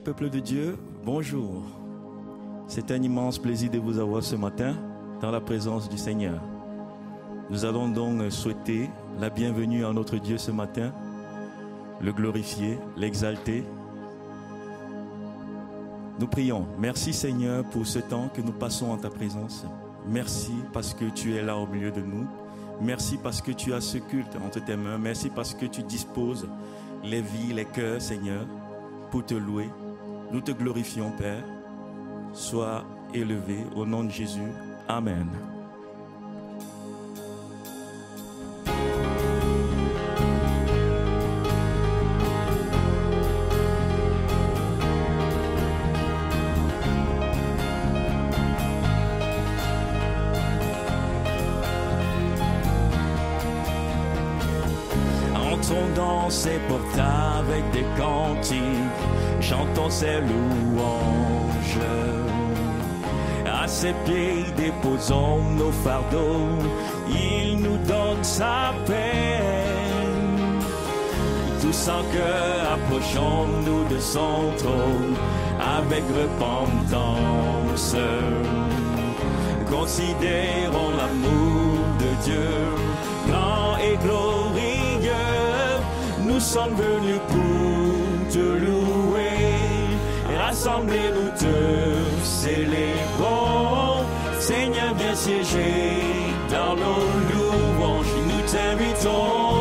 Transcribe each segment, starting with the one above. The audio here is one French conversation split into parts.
Peuple de Dieu, bonjour. C'est un immense plaisir de vous avoir ce matin dans la présence du Seigneur. Nous allons donc souhaiter la bienvenue à notre Dieu ce matin, le glorifier, l'exalter. Nous prions. Merci Seigneur pour ce temps que nous passons en ta présence. Merci parce que tu es là au milieu de nous. Merci parce que tu as ce culte entre tes mains. Merci parce que tu disposes les vies, les cœurs, Seigneur, pour te louer. Nous te glorifions, Père. Sois élevé au nom de Jésus. Amen. Déposons nos fardeaux, il nous donne sa paix. Tous en cœur approchons-nous de son trône avec repentance. Considérons l'amour de Dieu, grand et glorieux. Nous sommes venus pour te louer, rassemblez-nous te célébrons. Seigneur, viens siéger dans nos louanges, nous t'invitons.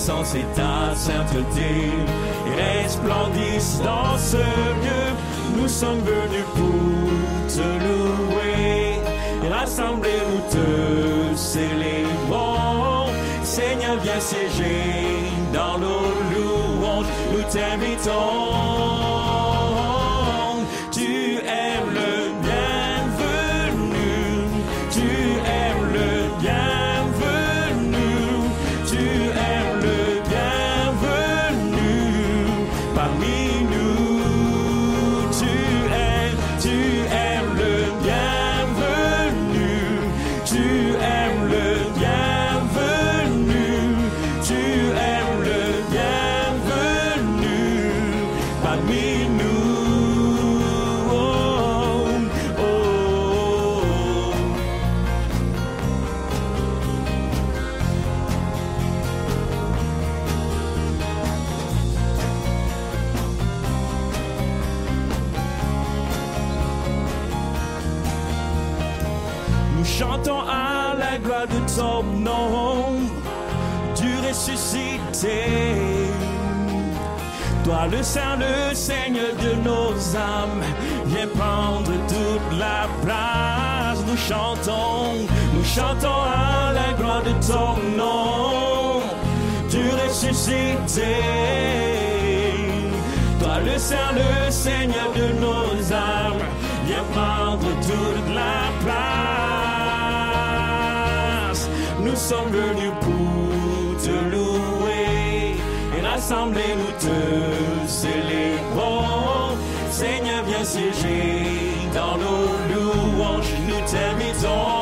Puissance et ta sainteté resplendissent dans ce lieu. Nous sommes venus pour te louer, rassemblez-nous te célébrons. Seigneur, viens siéger dans nos louanges, nous t'invitons. Toi le Saint, le Seigneur de nos âmes, viens prendre toute la place. Nous chantons, nous chantons à la gloire de ton nom, ressuscité. Toi le Saint, le Seigneur de nos âmes, viens prendre toute la place. Nous sommes venus pour te louer et rassembler-nous te célébrons. Seigneur, viens siéger dans nos louanges, nous t'invitons.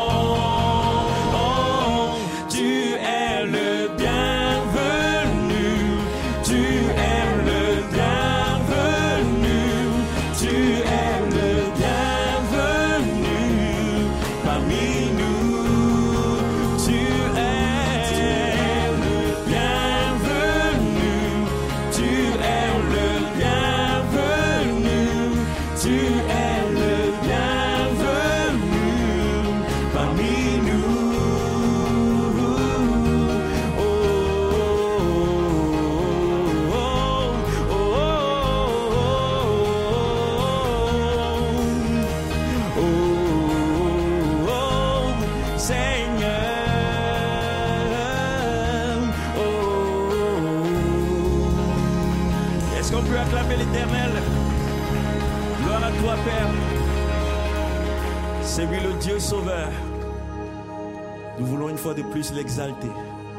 Fois de plus l'exalter.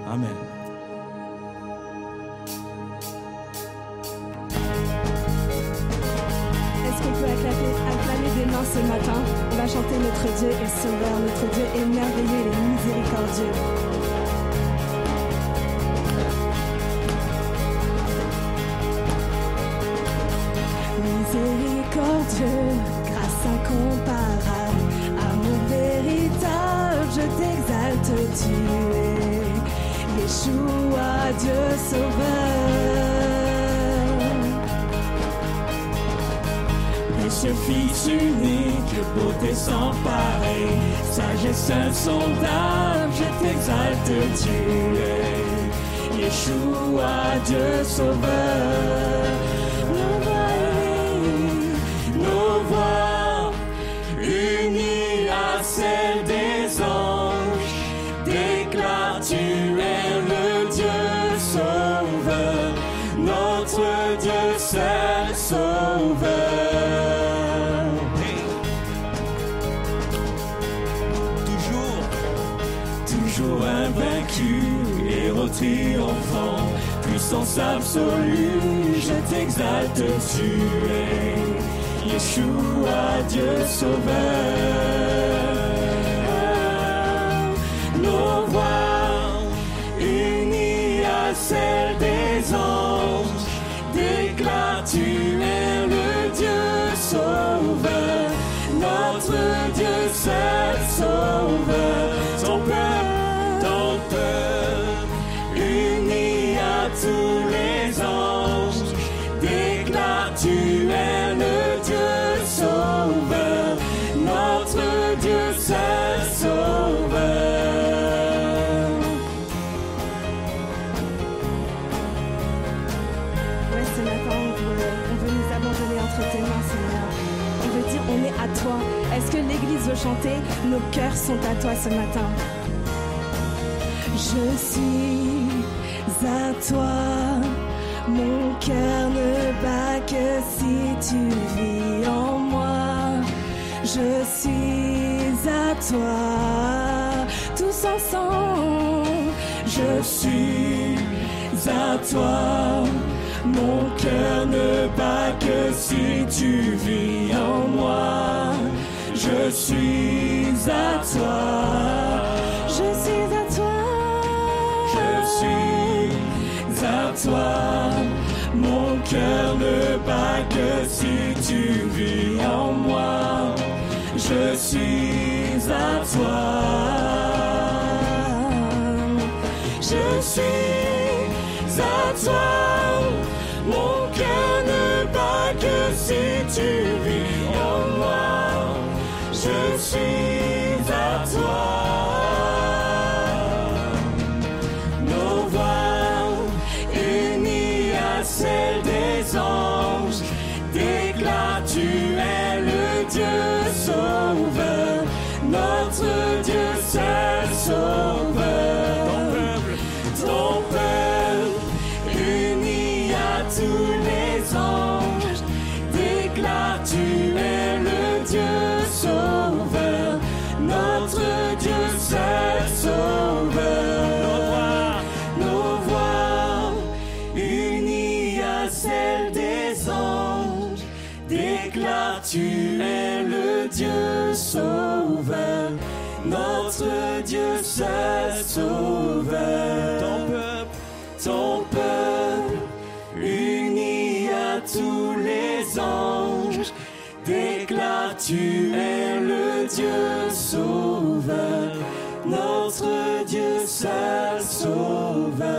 Amen. Est-ce qu'on peut acclamer, acclamer des mains ce matin? On va chanter notre Dieu est sauveur, notre Dieu est merveilleux et miséricordieux. Miséricordieux, grâce incomparable, je t'exalte, tu es Yeshua, Dieu sauveur. ce Fils unique, beauté sans pareil, sagesse insondable, je t'exalte, tu es Yeshua, Dieu sauveur. Puissance absolue, je t'exalte, tu es Yeshua, Dieu sauveur. À toi ce matin. Je suis à toi. Mon cœur ne bat que si tu vis en moi. Je suis à toi. Tous ensemble. Je suis à toi. Mon cœur ne bat que si tu vis en moi. Je suis à toi. Je suis à toi. Je suis à toi. Mon cœur ne bat que si tu vis en moi. Je suis à toi. Je suis sauveur. ton peuple, Ton peuple, uni à tous les anges, déclare tu es le Dieu sauveur, notre Dieu seul sauveur.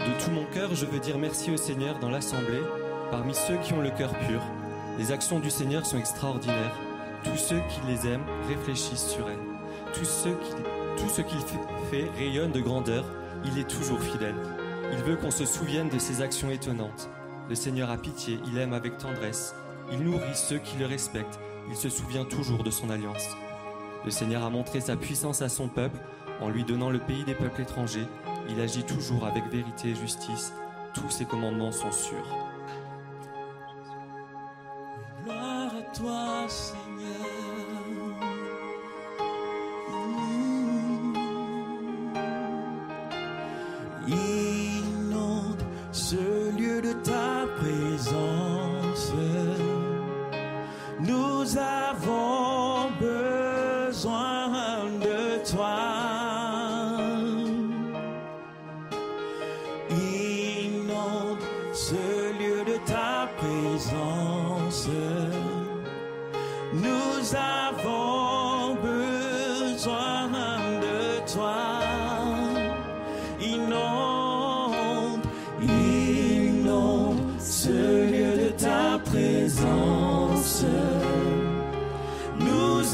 De tout mon cœur, je veux dire merci au Seigneur dans l'assemblée, Parmi ceux qui ont le cœur pur, les actions du Seigneur sont extraordinaires. Tous ceux qui les aiment réfléchissent sur elles. Tout ce qu'il fait rayonne de grandeur. Il est toujours fidèle. Il veut qu'on se souvienne de ses actions étonnantes. Le Seigneur a pitié, il aime avec tendresse. Il nourrit ceux qui le respectent. Il se souvient toujours de son alliance. Le Seigneur a montré sa puissance à son peuple en lui donnant le pays des peuples étrangers. Il agit toujours avec vérité et justice. Tous ses commandements sont sûrs. toi, Seigneur. Mmh. Inonde ce lieu de ta présence. Nous avons besoin de toi. Inonde ce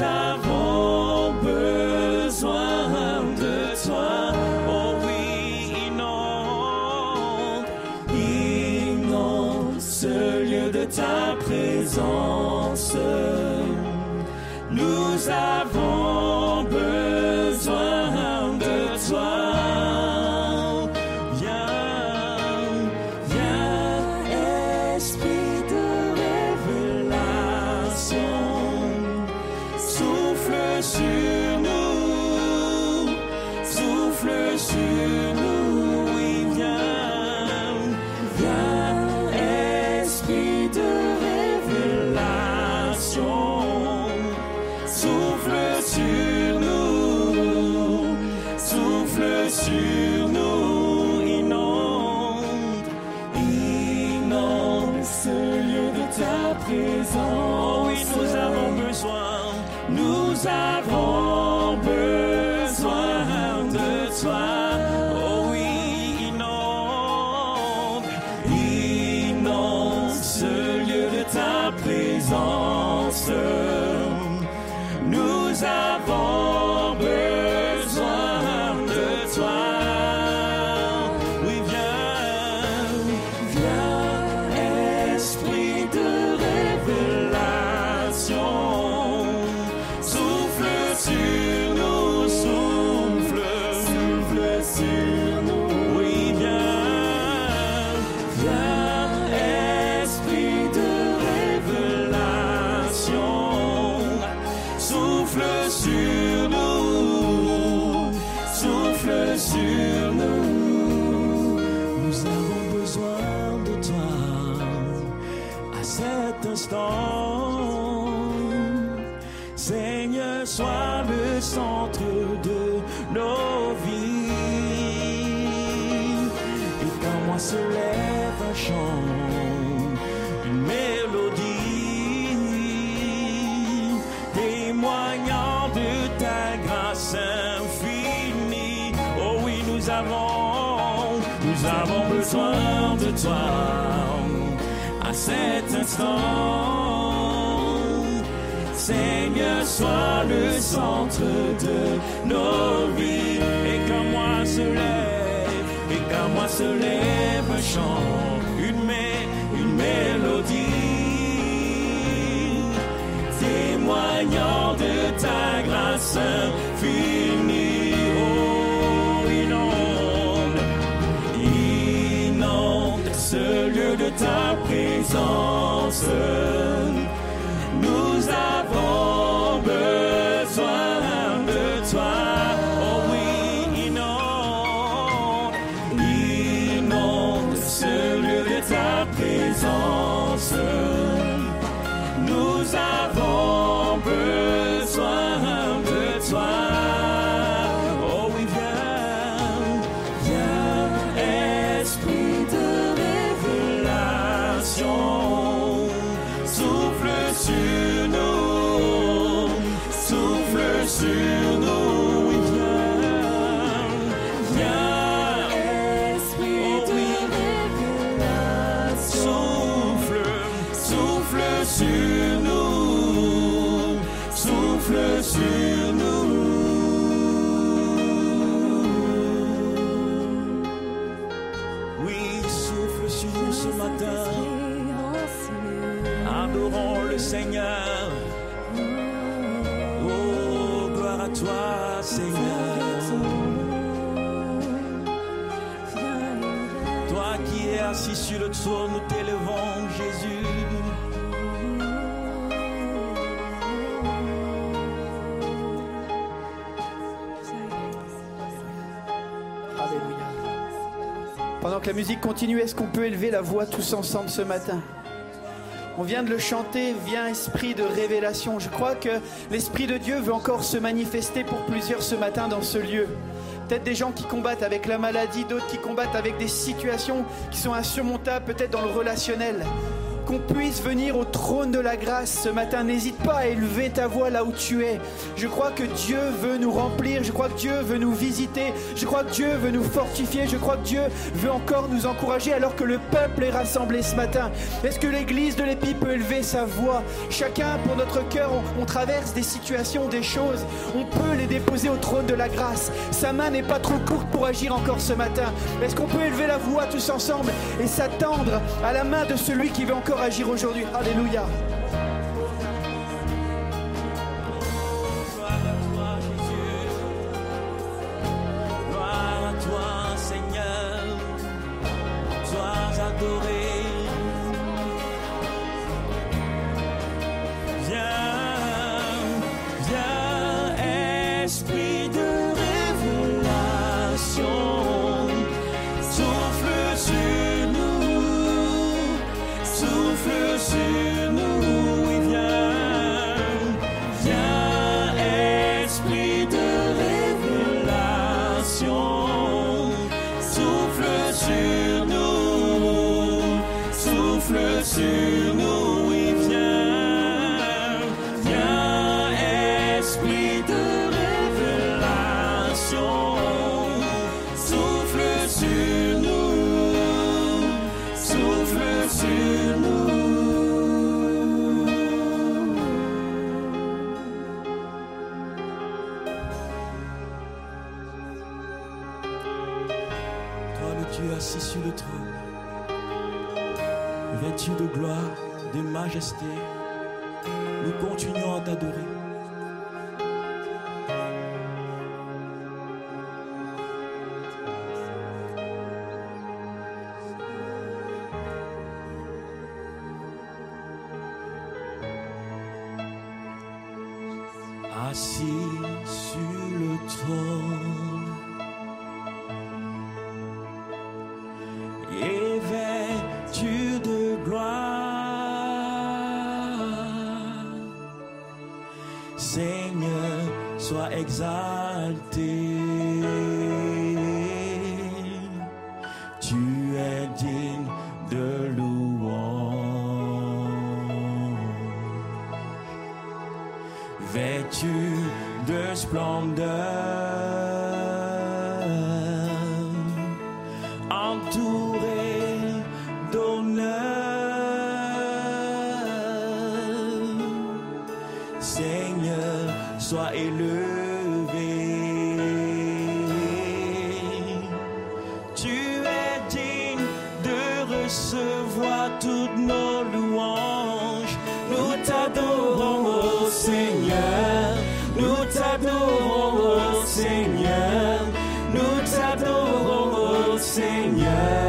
of avons besoin de toi à cet instant. Seigneur, sois le centre de nos vies. Et qu'à moi se lève, et qu'à moi se lève un chant, une, mélodie, témoignant de ta grâce. ta présence. Musique continue, est-ce qu'on peut élever la voix tous ensemble ce matin? On vient de le chanter, viens esprit de révélation. Je crois que l'Esprit de Dieu veut encore se manifester pour plusieurs ce matin dans ce lieu. Peut-être des gens qui combattent avec la maladie, d'autres qui combattent avec des situations qui sont insurmontables, peut-être dans le relationnel qu'on puisse venir au trône de la grâce ce matin. N'hésite pas à élever ta voix là où tu es. Je crois que Dieu veut nous remplir, je crois que Dieu veut nous visiter, je crois que Dieu veut nous fortifier, je crois que Dieu veut encore nous encourager alors que le peuple est rassemblé ce matin. Est-ce que l'église de l'Épi peut élever sa voix? Chacun pour notre cœur, on, on traverse des situations, des choses, on peut les déposer au trône de la grâce. Sa main n'est pas trop courte pour agir encore ce matin. Est-ce qu'on peut élever la voix tous ensemble et s'attendre à la main de celui qui veut encore agir aujourd'hui. Alléluia. adorou o Senhor.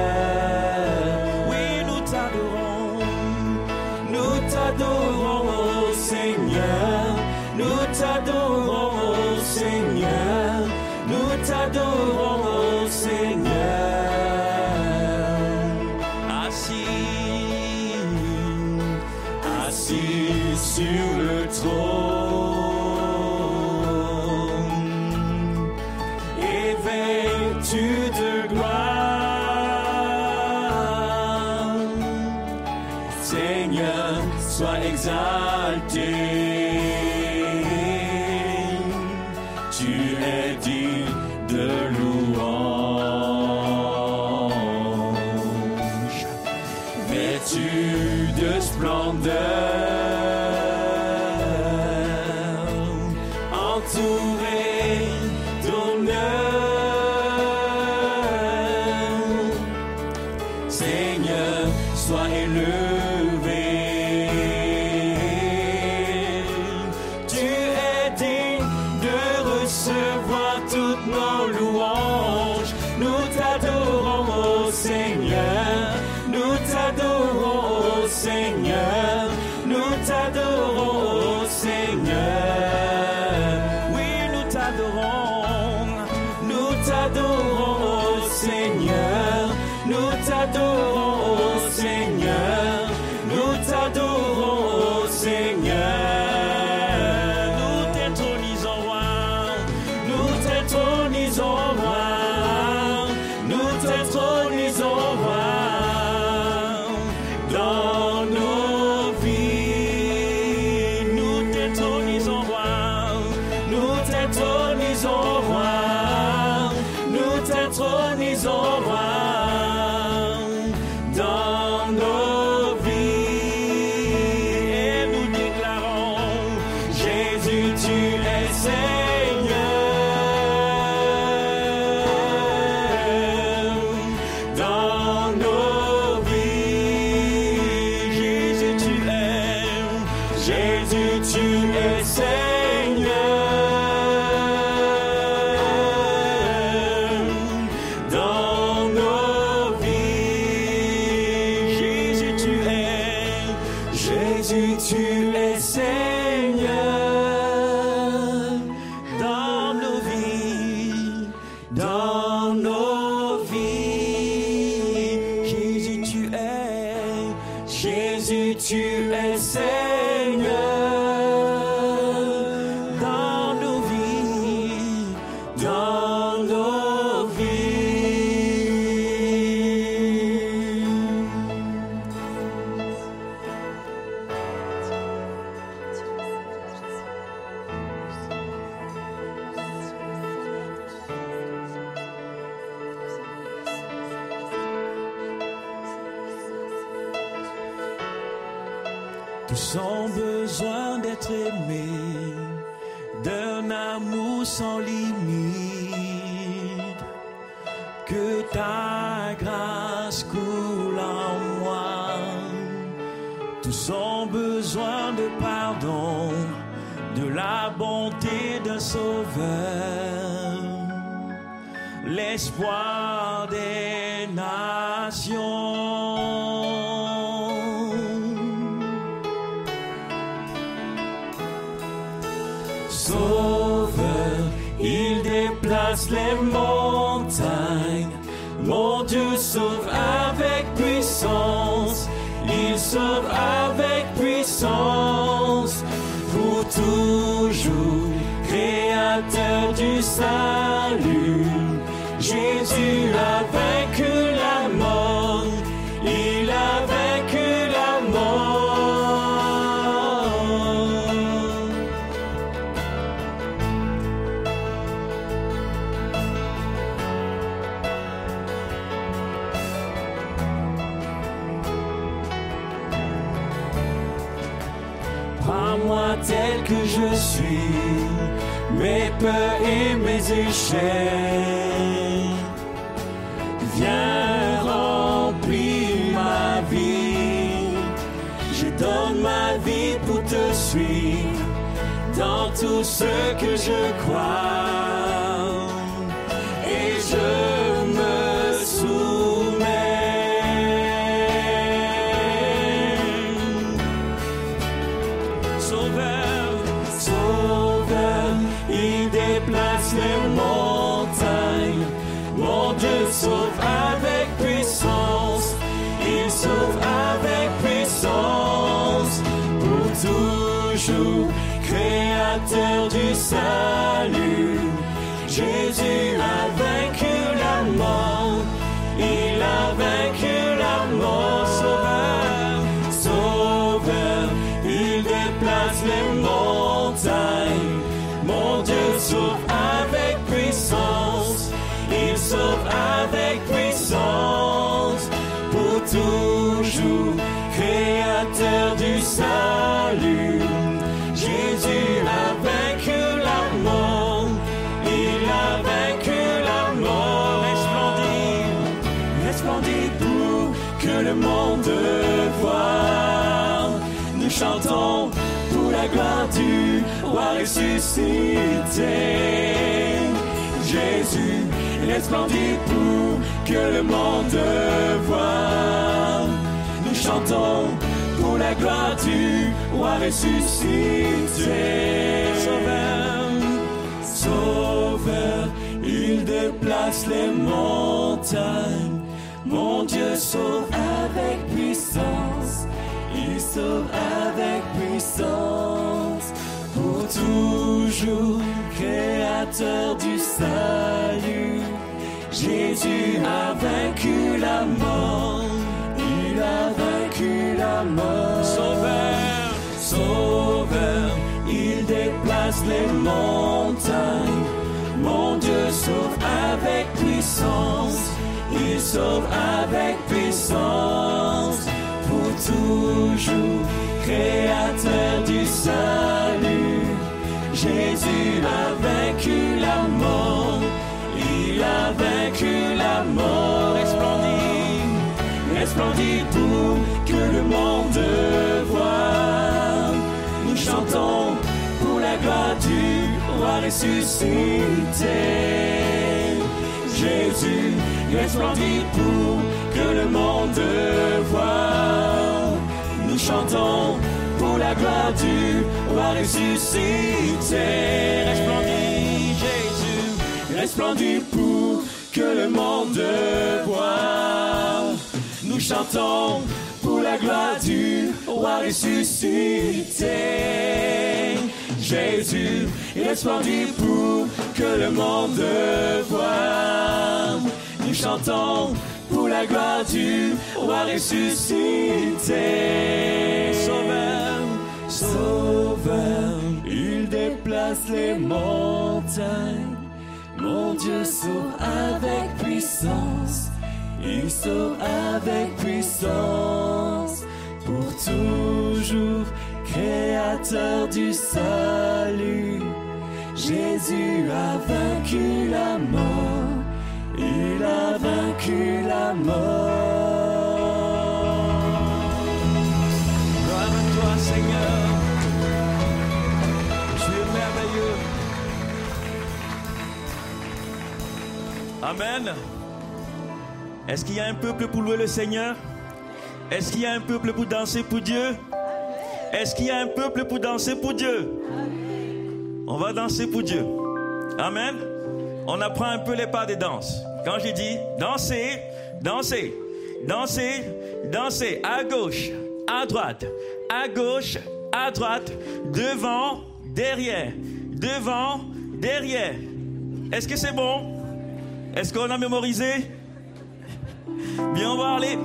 Don't know. Jesus. ressuscité. Jésus resplendit pour que le monde voie. Nous chantons pour la gloire du roi ressuscité. Sauveur, sauveur, il déplace les montagnes. Mon Dieu sauve avec puissance, il sauve avec puissance toujours, créateur du salut. Jésus a vaincu la mort, il a vaincu la mort. Sauveur, sauveur, il déplace les montagnes. Mon Dieu sauve avec puissance, il sauve avec puissance pour toujours, créateur du salut. Jésus a vaincu la mort, il a vaincu la mort, resplendit, resplendit pour que le monde voie. Nous chantons pour la gloire du roi ressuscité. Jésus resplendit pour que le monde voie. Nous chantons pour la gloire du roi ressuscité. Resplendit Jésus, resplendit pour que le monde voit. Nous chantons pour la gloire du roi ressuscité. Jésus resplendit pour que le monde voit. Nous chantons la gloire du roi ressuscité. Sauveur, Sauveur, il déplace les montagnes. Mon Dieu sort avec puissance, il sort avec puissance pour toujours, créateur du salut. Jésus a vaincu la mort, a vaincu la mort. Gloire à toi, Seigneur. Tu es merveilleux. Amen. Est-ce qu'il y a un peuple pour louer le Seigneur? Est-ce qu'il y a un peuple pour danser pour Dieu? Est-ce qu'il y a un peuple pour danser pour Dieu? On va danser pour Dieu. Amen. On apprend un peu les pas de danse. Quand j'ai dit danser, danser, danser, danser, à gauche, à droite, à gauche, à droite, devant, derrière, devant, derrière. Est-ce que c'est bon? Est-ce qu'on a mémorisé? Bien, on va aller.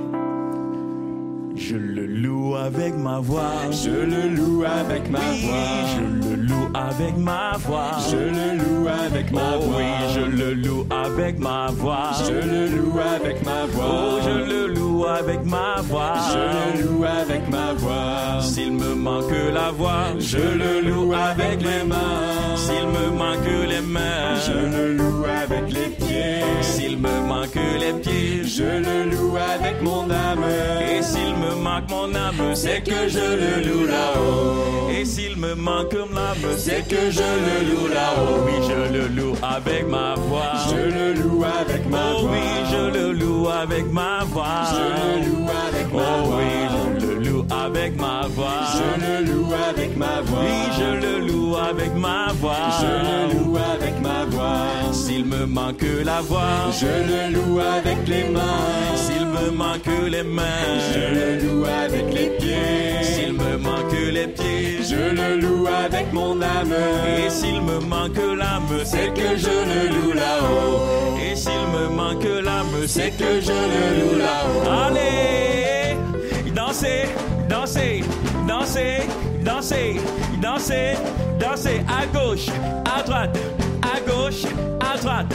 Je le loue avec ma voix. Je le loue avec ma Oui, voix. je le loue avec ma voix. Je le loue avec ma Oh voix. oui, je le loue avec ma voix. Je le loue avec ma voix. Oh, je le loue avec ma voix. Je le loue avec ma voix. S'il me manque la voix, Je le loue avec les mains. S'il me manque les mains, Je le loue avec les pieds. s'il me manque les pieds, Je le loue avec mon âme. et s'il me manque mon âme, C'est que je le loue là-haut. Et s'il me manque l'âme, C'est que je le loue Oh là-haut. oui, je le loue avec ma voix. Je le loue avec ma Oh voix. oui, je le loue avec ma voix. Je le loue avec ma voix. oui, je le loue avec ma voix. Je le loue avec ma voix. Oui, je le loue avec ma voix. Je le loue avec ma voix. S'il me manque la voix, Je le loue avec les mains. s'il me manque les mains, Je le loue avec les pieds. s'il me manque les pieds, Je le loue avec mon âme. et s'il me manque l'âme, C'est que je le loue là-haut. Et s'il me manque l'âme, C'est que je le loue là-haut. Allez, dansez, dansez, dansez, dansez, dansez, dansez à gauche, à droite, à gauche, à droite,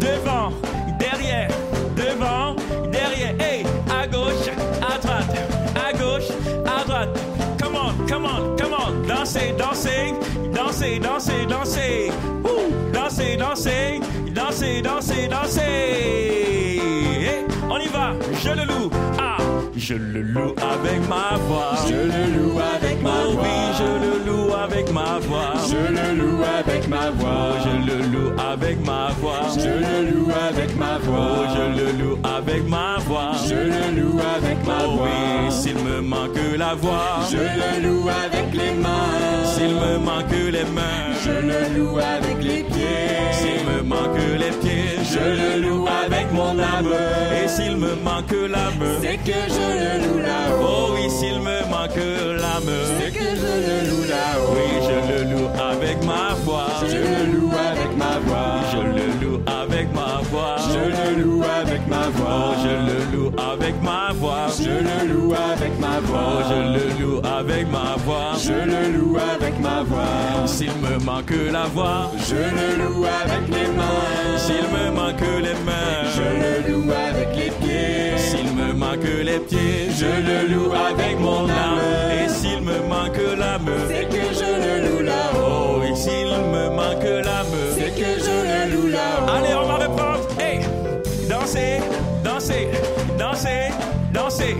devant, derrière, devant, derrière, hey, à gauche, à droite, à gauche, à droite. Come on, come on, come on, dansez, dansez, dansez, dansez, dansez, Ouh, dansez, dansez, dansez, dansez, dansez. Je le loue avec ma voix. Je le loue avec ma Oh voix. oui, je le loue avec ma voix. Je le loue avec ma voix. Oh, je le loue avec ma voix. Je le loue avec ma Oh, voix. je le loue avec ma voix. Je le loue avec ma Oh oui, voix. s'il me manque la voix. Je le loue avec les mains. S'il me manque les mains. Je le loue avec les pieds. S'il me manque les pieds. Je le loue avec mon âme. Et s'il me manque l'âme. C'est que je le loue là-haut. Oh oui, s'il me manque l'âme. C'est que je le loue là-haut. Oui, je le loue avec ma voix. Je le loue avec ma voix. Je le loue avec ma voix. Je le loue avec ma Oh, je le loue avec ma voix. Je le loue avec ma Oh, voix. je le loue avec ma voix. Je le loue avec ma voix. S'il me manque la voix, Je le loue avec les mains. s'il me manque les mains, Je le loue avec les pieds. s'il me manque les pieds, Je le loue avec mon âme. Et s'il me manque l'âme, C'est que je le loue là-haut. oh, et s'il me manque l'âme, C'est que je le loue là-haut. allez, on va reprendre. Hey, dansez, dansez,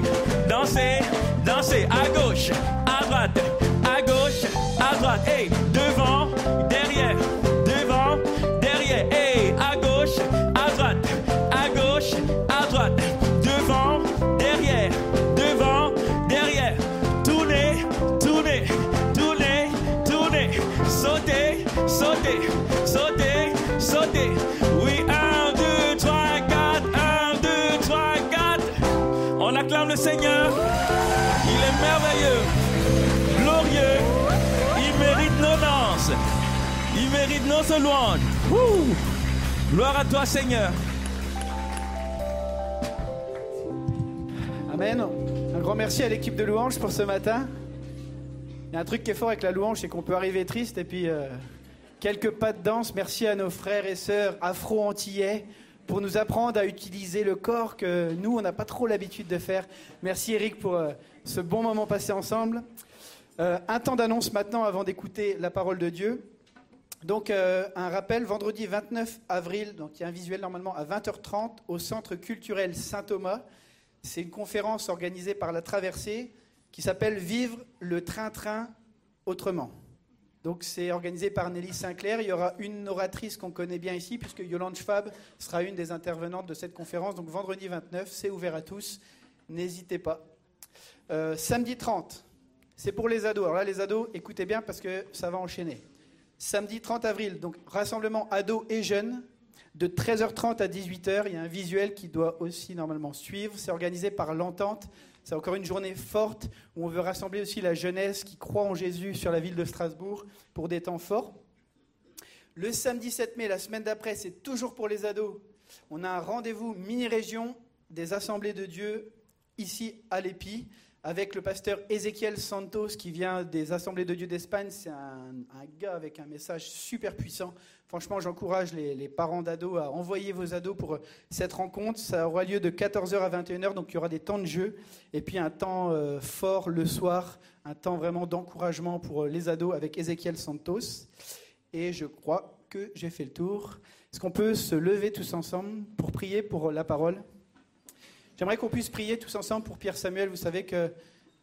dansez, dansez, à gauche, à droite, à gauche, à droite, hey, Nos louanges. Ouh. Gloire à toi, Seigneur. Amen. Un grand merci à l'équipe de louange pour ce matin. Il y a un truc qui est fort avec la louange, c'est qu'on peut arriver triste et puis euh, quelques pas de danse. Merci à nos frères et sœurs afro-antillais pour nous apprendre à utiliser le corps que nous, on n'a pas trop l'habitude de faire. Merci Eric pour euh, ce bon moment passé ensemble. Euh, un temps d'annonce maintenant avant d'écouter la parole de Dieu. Donc euh, un rappel, vendredi 29 avril, donc il y a un visuel normalement à 20h30 au Centre culturel Saint-Thomas. C'est une conférence organisée par la Traversée qui s'appelle Vivre le train-train autrement. Donc c'est organisé par Nelly Sinclair. Il y aura une oratrice qu'on connaît bien ici, puisque Yolande Schwab sera une des intervenantes de cette conférence. Donc vendredi 29, c'est ouvert à tous. N'hésitez pas. Euh, samedi 30, c'est pour les ados. Alors là, les ados, écoutez bien parce que ça va enchaîner. Samedi 30 avril, donc rassemblement ados et jeunes, de 13h30 à 18h. Il y a un visuel qui doit aussi normalement suivre. C'est organisé par l'Entente. C'est encore une journée forte où on veut rassembler aussi la jeunesse qui croit en Jésus sur la ville de Strasbourg pour des temps forts. Le samedi 7 mai, la semaine d'après, c'est toujours pour les ados. On a un rendez-vous mini-région des Assemblées de Dieu ici à l'EPI avec le pasteur Ezequiel Santos qui vient des Assemblées de Dieu d'Espagne. C'est un, gars avec un message super puissant. Franchement, j'encourage les, parents d'ados à envoyer vos ados pour cette rencontre. Ça aura lieu de 14h à 21h, donc il y aura des temps de jeu et puis un temps euh, fort le soir, un temps vraiment d'encouragement pour euh, les ados avec Ezequiel Santos. Et je crois que j'ai fait le tour. Est-ce qu'on peut se lever tous ensemble pour prier pour la parole? J'aimerais qu'on puisse prier tous ensemble pour Pierre Samuel. Vous savez que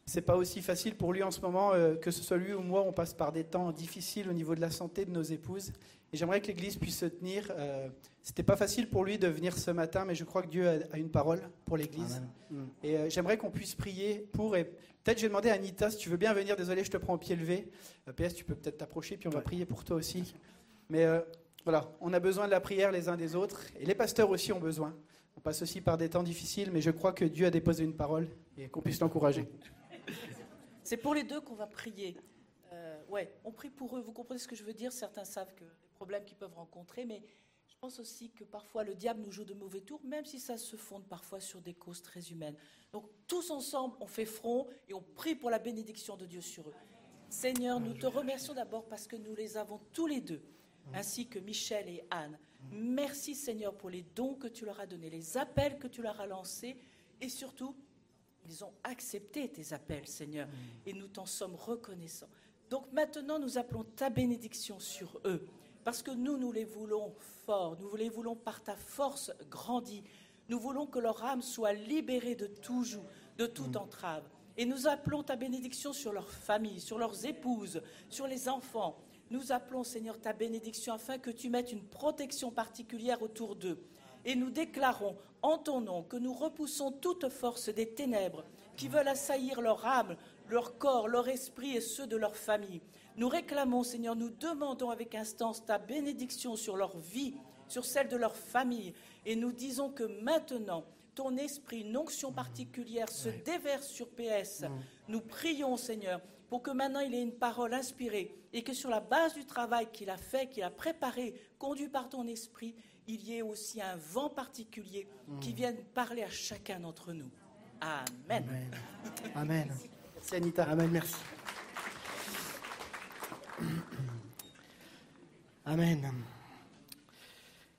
c'est pas aussi facile pour lui en ce moment, euh, que ce soit lui ou moi, on passe par des temps difficiles au niveau de la santé de nos épouses. Et j'aimerais que l'Église puisse se tenir. Euh, C'était pas facile pour lui de venir ce matin, mais je crois que Dieu a, a une parole pour l'Église. Et euh, j'aimerais qu'on puisse prier pour. Et peut-être je vais demander à Anita si tu veux bien venir. Désolé, je te prends au pied levé. Euh, PS, tu peux peut-être t'approcher, puis on va prier pour toi aussi. Mais voilà, on a besoin de la prière les uns des autres, et les pasteurs aussi ont besoin. On passe aussi par des temps difficiles, mais je crois que Dieu a déposé une parole et qu'on puisse l'encourager. C'est pour les deux qu'on va prier. Euh, ouais, on prie pour eux. Vous comprenez ce que je veux dire? Certains savent que les problèmes qu'ils peuvent rencontrer, mais je pense aussi que parfois le diable nous joue de mauvais tours, même si ça se fonde parfois sur des causes très humaines. Donc tous ensemble, on fait front et on prie pour la bénédiction de Dieu sur eux. Seigneur, nous te remercions d'abord parce que nous les avons tous les deux, ainsi que Michel et Anne. Merci Seigneur pour les dons que tu leur as donnés, les appels que tu leur as lancés et surtout ils ont accepté tes appels, Seigneur, et nous t'en sommes reconnaissants. Donc maintenant, nous appelons ta bénédiction sur eux, parce que nous, nous les voulons forts, nous les voulons par ta force grandie. Nous voulons que leur âme soit libérée de tout joug, de toute entrave. Et nous appelons ta bénédiction sur leurs familles, sur leurs épouses, sur les enfants. Nous appelons, Seigneur, ta bénédiction afin que tu mettes une protection particulière autour d'eux. Et nous déclarons en ton nom que nous repoussons toute force des ténèbres qui veulent assaillir leur âme, leur corps, leur esprit et ceux de leur famille. Nous réclamons, Seigneur, nous demandons avec instance ta bénédiction sur leur vie, sur celle de leur famille. Et nous disons que maintenant, ton esprit, une onction particulière se déverse sur PS. Nous prions, Seigneur, pour que maintenant il ait une parole inspirée et que sur la base du travail qu'il a fait, qu'il a préparé, conduit par ton esprit, il y ait aussi un vent particulier qui vienne parler à chacun d'entre nous. Amen. Amen. Amen. Merci Anita. Amen, merci. Amen.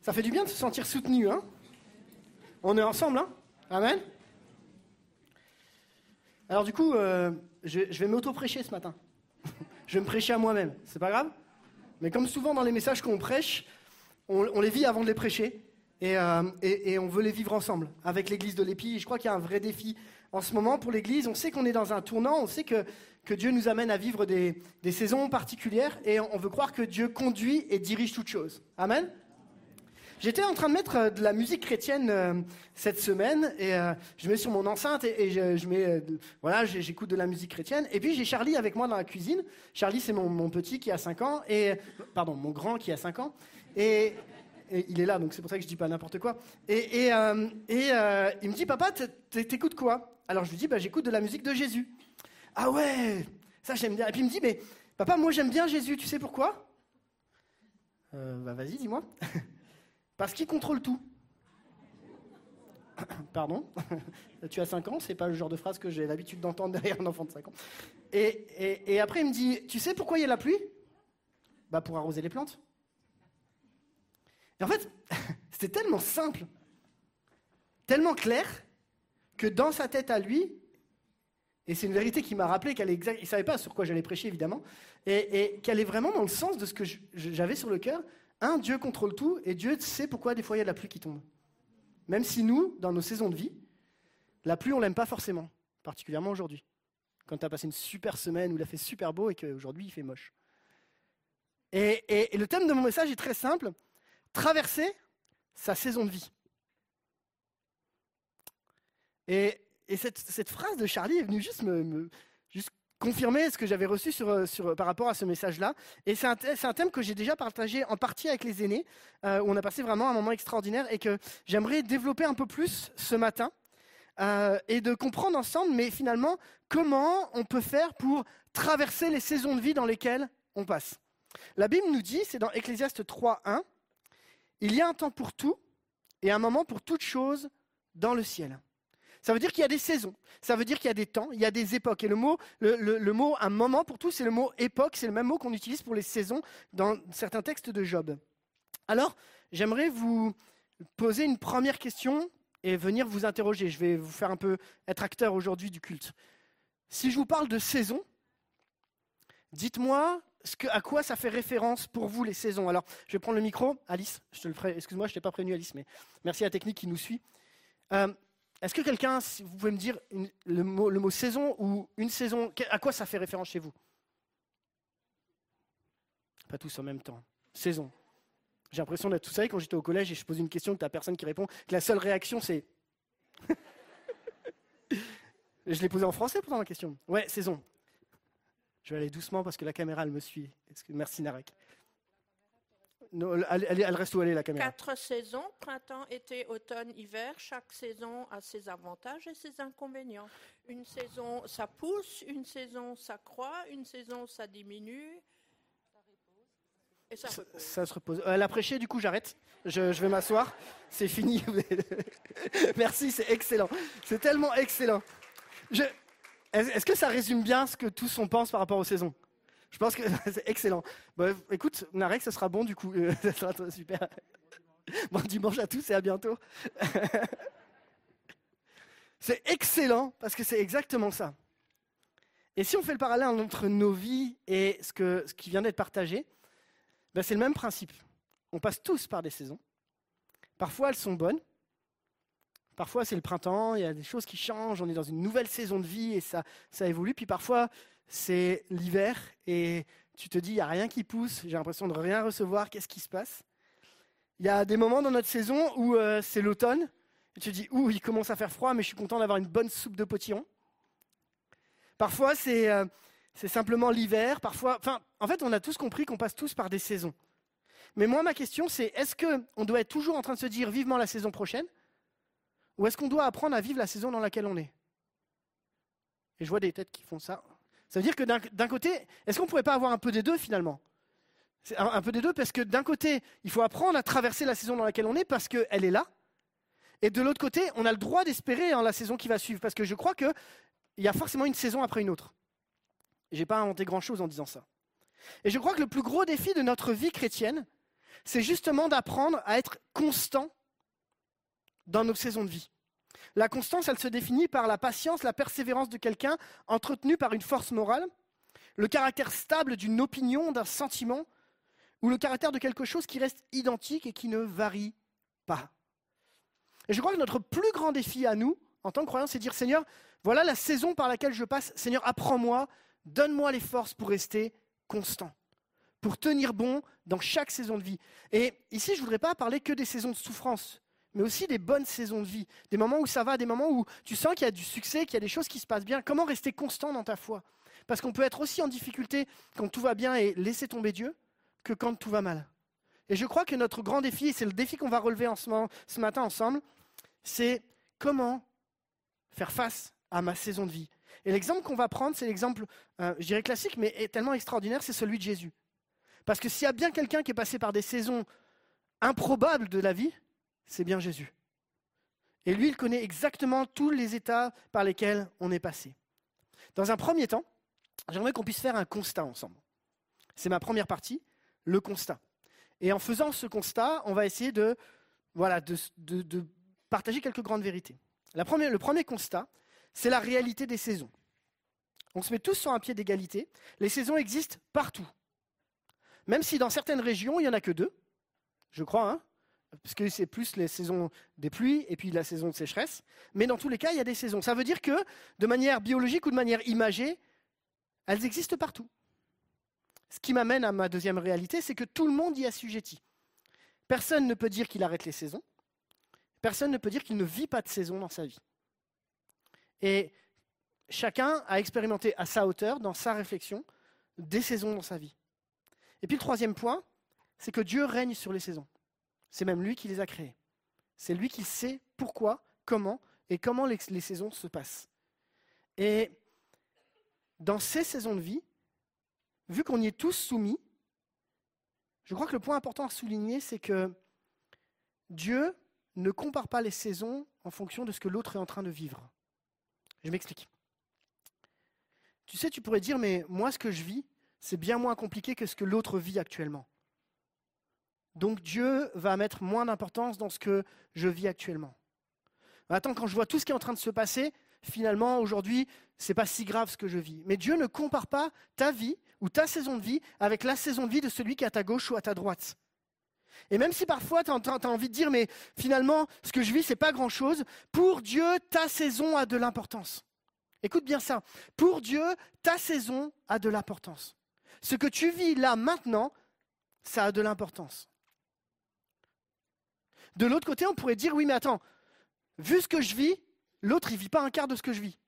Ça fait du bien de se sentir soutenu, hein? On est ensemble, hein? Amen? Alors du coup, euh, je, vais m'auto-prêcher ce matin. je vais me prêcher à moi-même, c'est pas grave? Mais comme souvent dans les messages qu'on prêche, on, on les vit avant de les prêcher. Et, euh, et- on veut les vivre ensemble avec l'église de l'Épi. Je crois qu'il y a un vrai défi en ce moment pour l'Église. On sait qu'on est dans un tournant, on sait que, Dieu nous amène à vivre des, des saisons particulières et on veut croire que Dieu conduit et dirige toutes choses. Amen? J'étais en train de mettre euh, de la musique chrétienne euh, cette semaine et euh, je mets sur mon enceinte et, je, mets voilà j'écoute de la musique chrétienne. Et puis j'ai Charlie avec moi dans la cuisine. Charlie c'est mon, petit qui a 5 ans et pardon mon grand qui a 5 ans. Et, il est là donc c'est pour ça que je dis pas n'importe quoi. Et, et, et il me dit papa t'écoutes quoi? Alors je lui dis bah j'écoute de la musique de Jésus. Ah ouais ça j'aime bien et puis il me dit mais papa moi j'aime bien Jésus. Tu sais pourquoi? Bah vas-y dis-moi. Parce qu'il contrôle tout. Pardon Tu as 5 ans, c'est pas le genre de phrase que j'ai l'habitude d'entendre derrière un enfant de 5 ans. Et, après, il me dit Tu sais pourquoi il y a la pluie? Bah, pour arroser les plantes. Et en fait, c'était tellement simple, tellement clair, que dans sa tête à lui, et c'est une vérité qui m'a rappelé qu'elle est il ne savait pas sur quoi j'allais prêcher évidemment, et qu'elle est vraiment dans le sens de ce que j'avais sur le cœur, un, Dieu contrôle tout et Dieu sait pourquoi des fois il y a de la pluie qui tombe. Même si nous, dans nos saisons de vie, la pluie, on l'aime pas forcément, particulièrement aujourd'hui. Quand tu as passé une super semaine où il a fait super beau et qu'aujourd'hui il fait moche. Et, le thème de mon message est très simple traverser sa saison de vie. Et, cette, phrase de Charlie est venue juste me, confirmer ce que j'avais reçu euh, par rapport à ce message-là. Et c'est un, un, thème que j'ai déjà partagé en partie avec les aînés, euh, où on a passé vraiment un moment extraordinaire et que j'aimerais développer un peu plus ce matin. Euh, et de comprendre ensemble, mais finalement, comment on peut faire pour traverser les saisons de vie dans lesquelles on passe. La Bible nous dit, c'est dans Ecclésiaste 3.1, il y a un temps pour tout et un moment pour toute chose dans le ciel. Ça veut dire qu'il y a des saisons, ça veut dire qu'il y a des temps, il y a des époques. Et le mot, le, mot un moment pour tout, c'est le mot époque, c'est le même mot qu'on utilise pour les saisons dans certains textes de Job. Alors, j'aimerais vous poser une première question et venir vous interroger. Je vais vous faire un peu être acteur aujourd'hui du culte. Si je vous parle de saisons, dites-moi à quoi ça fait référence pour vous les saisons. Alors, je vais prendre le micro. Alice, je te le ferai. Excuse-moi, je ne t'ai pas prévenu, Alice, mais merci à la technique qui nous suit. Euh, est-ce que quelqu'un, vous pouvez me dire le, mot, saison ou une saison, à quoi ça fait référence chez vous? Pas tous en même temps. Saison. J'ai l'impression d'être tout ça quand j'étais au collège et je pose une question que tu personne qui répond, que la seule réaction c'est. je l'ai posée en français pourtant la question. Ouais, saison. Je vais aller doucement parce que la caméra elle me suit. Merci Narek elle, reste où elle est la caméra? Quatre saisons, printemps, été, automne, hiver. Chaque saison a ses avantages et ses inconvénients. Une saison, ça pousse, une saison, ça croît, une saison, ça diminue. Et ça, ça, se repose. Elle a prêché, du coup j'arrête. Je, je vais m'asseoir. C'est fini. Merci, c'est excellent. C'est tellement excellent. Est-ce que ça résume bien ce que tous on pense par rapport aux saisons? Je pense que c'est excellent. écoute, Narek, ce sera bon du coup. ça sera super. Bon dimanche à tous et à bientôt. c'est excellent parce que c'est exactement ça. Et si on fait le parallèle entre nos vies et ce, que, ce qui vient d'être partagé, ben c'est le même principe. On passe tous par des saisons. Parfois, elles sont bonnes. Parfois, c'est le printemps, il y a des choses qui changent, on est dans une nouvelle saison de vie et ça, ça évolue. Puis parfois, c'est l'hiver et tu te dis, il n'y a rien qui pousse, j'ai l'impression de rien recevoir, qu'est-ce qui se passe? Il y a des moments dans notre saison où euh, c'est l'automne, et tu te dis, ouh, il commence à faire froid, mais je suis content d'avoir une bonne soupe de potillon. Parfois, c'est euh, simplement l'hiver, parfois... Enfin, en fait, on a tous compris qu'on passe tous par des saisons. Mais moi, ma question, c'est, est-ce qu'on doit être toujours en train de se dire vivement la saison prochaine Ou est-ce qu'on doit apprendre à vivre la saison dans laquelle on est? Et je vois des têtes qui font ça. Ça veut dire que d'un côté, est-ce qu'on ne pourrait pas avoir un peu des deux finalement? Un, peu des deux parce que d'un côté, il faut apprendre à traverser la saison dans laquelle on est parce qu'elle est là. Et de l'autre côté, on a le droit d'espérer en la saison qui va suivre parce que je crois qu'il y a forcément une saison après une autre. Je n'ai pas inventé grand-chose en disant ça. Et je crois que le plus gros défi de notre vie chrétienne, c'est justement d'apprendre à être constant dans nos saisons de vie. La constance, elle se définit par la patience, la persévérance de quelqu'un entretenu par une force morale, le caractère stable d'une opinion, d'un sentiment, ou le caractère de quelque chose qui reste identique et qui ne varie pas. Et je crois que notre plus grand défi à nous, en tant que croyant, c'est dire Seigneur, voilà la saison par laquelle je passe. Seigneur, apprends-moi, donne-moi les forces pour rester constant, pour tenir bon dans chaque saison de vie. Et ici, je ne voudrais pas parler que des saisons de souffrance, mais aussi des bonnes saisons de vie, des moments où ça va, des moments où tu sens qu'il y a du succès, qu'il y a des choses qui se passent bien. Comment rester constant dans ta foi? Parce qu'on peut être aussi en difficulté quand tout va bien et laisser tomber Dieu que quand tout va mal. Et je crois que notre grand défi, et c'est le défi qu'on va relever ce matin ensemble, c'est comment faire face à ma saison de vie. Et l'exemple qu'on va prendre, c'est l'exemple, euh, je dirais classique, mais tellement extraordinaire, c'est celui de Jésus. Parce que s'il y a bien quelqu'un qui est passé par des saisons improbables de la vie, c'est bien Jésus. Et lui, il connaît exactement tous les états par lesquels on est passé. Dans un premier temps, j'aimerais qu'on puisse faire un constat ensemble. C'est ma première partie, le constat. Et en faisant ce constat, on va essayer de, partager quelques grandes vérités. le premier constat, c'est la réalité des saisons. On se met tous sur un pied d'égalité. Les saisons existent partout. Même si dans certaines régions, il n'y en a que deux, je crois, hein, parce que c'est plus les saisons des pluies et puis la saison de sécheresse. Mais dans tous les cas, il y a des saisons. Ça veut dire que, de manière biologique ou de manière imagée, elles existent partout. Ce qui m'amène à ma deuxième réalité, c'est que tout le monde y assujettit. Personne ne peut dire qu'il arrête les saisons. Personne ne peut dire qu'il ne vit pas de saison dans sa vie. Et chacun a expérimenté à sa hauteur, dans sa réflexion, des saisons dans sa vie. Et puis le troisième point, c'est que Dieu règne sur les saisons. C'est même lui qui les a créées. C'est lui qui sait pourquoi, comment et comment les, les saisons se passent. Et dans ces saisons de vie, vu qu'on y est tous soumis, je crois que le point important à souligner, c'est que Dieu ne compare pas les saisons en fonction de ce que l'autre est en train de vivre. Je m'explique. Tu sais, tu pourrais dire, mais moi, ce que je vis, c'est bien moins compliqué que ce que l'autre vit actuellement. Donc Dieu va mettre moins d'importance dans ce que je vis actuellement. Attends, quand je vois tout ce qui est en train de se passer, finalement, aujourd'hui, ce n'est pas si grave ce que je vis. Mais Dieu ne compare pas ta vie ou ta saison de vie avec la saison de vie de celui qui est à ta gauche ou à ta droite. Et même si parfois tu as, envie de dire, mais finalement, ce que je vis, ce n'est pas grand-chose, pour Dieu, ta saison a de l'importance. Écoute bien ça. Pour Dieu, ta saison a de l'importance. Ce que tu vis là maintenant, ça a de l'importance. De l'autre côté, on pourrait dire, oui, mais attends, vu ce que je vis, l'autre, il vit pas un quart de ce que je vis.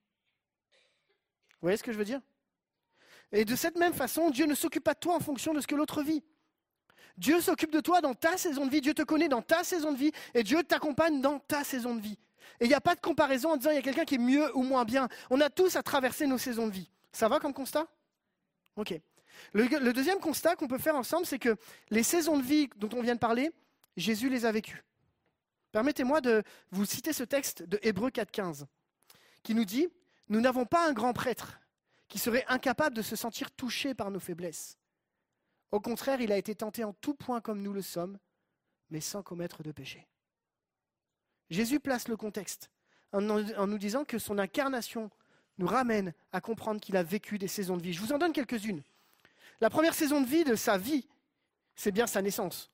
Vous voyez ce que je veux dire? Et de cette même façon, Dieu ne s'occupe pas de toi en fonction de ce que l'autre vit. Dieu s'occupe de toi dans ta saison de vie, Dieu te connaît dans ta saison de vie, et Dieu t'accompagne dans ta saison de vie. Et il n'y a pas de comparaison en disant il y a quelqu'un qui est mieux ou moins bien. On a tous à traverser nos saisons de vie. Ça va comme constat? Ok. Le, le, deuxième constat qu'on peut faire ensemble, c'est que les saisons de vie dont on vient de parler, Jésus les a vécues. Permettez-moi de vous citer ce texte de Hébreu 4.15, qui nous dit, Nous n'avons pas un grand prêtre qui serait incapable de se sentir touché par nos faiblesses. Au contraire, il a été tenté en tout point comme nous le sommes, mais sans commettre de péché. Jésus place le contexte en, nous disant que son incarnation nous ramène à comprendre qu'il a vécu des saisons de vie. Je vous en donne quelques-unes. La première saison de vie de sa vie, c'est bien sa naissance.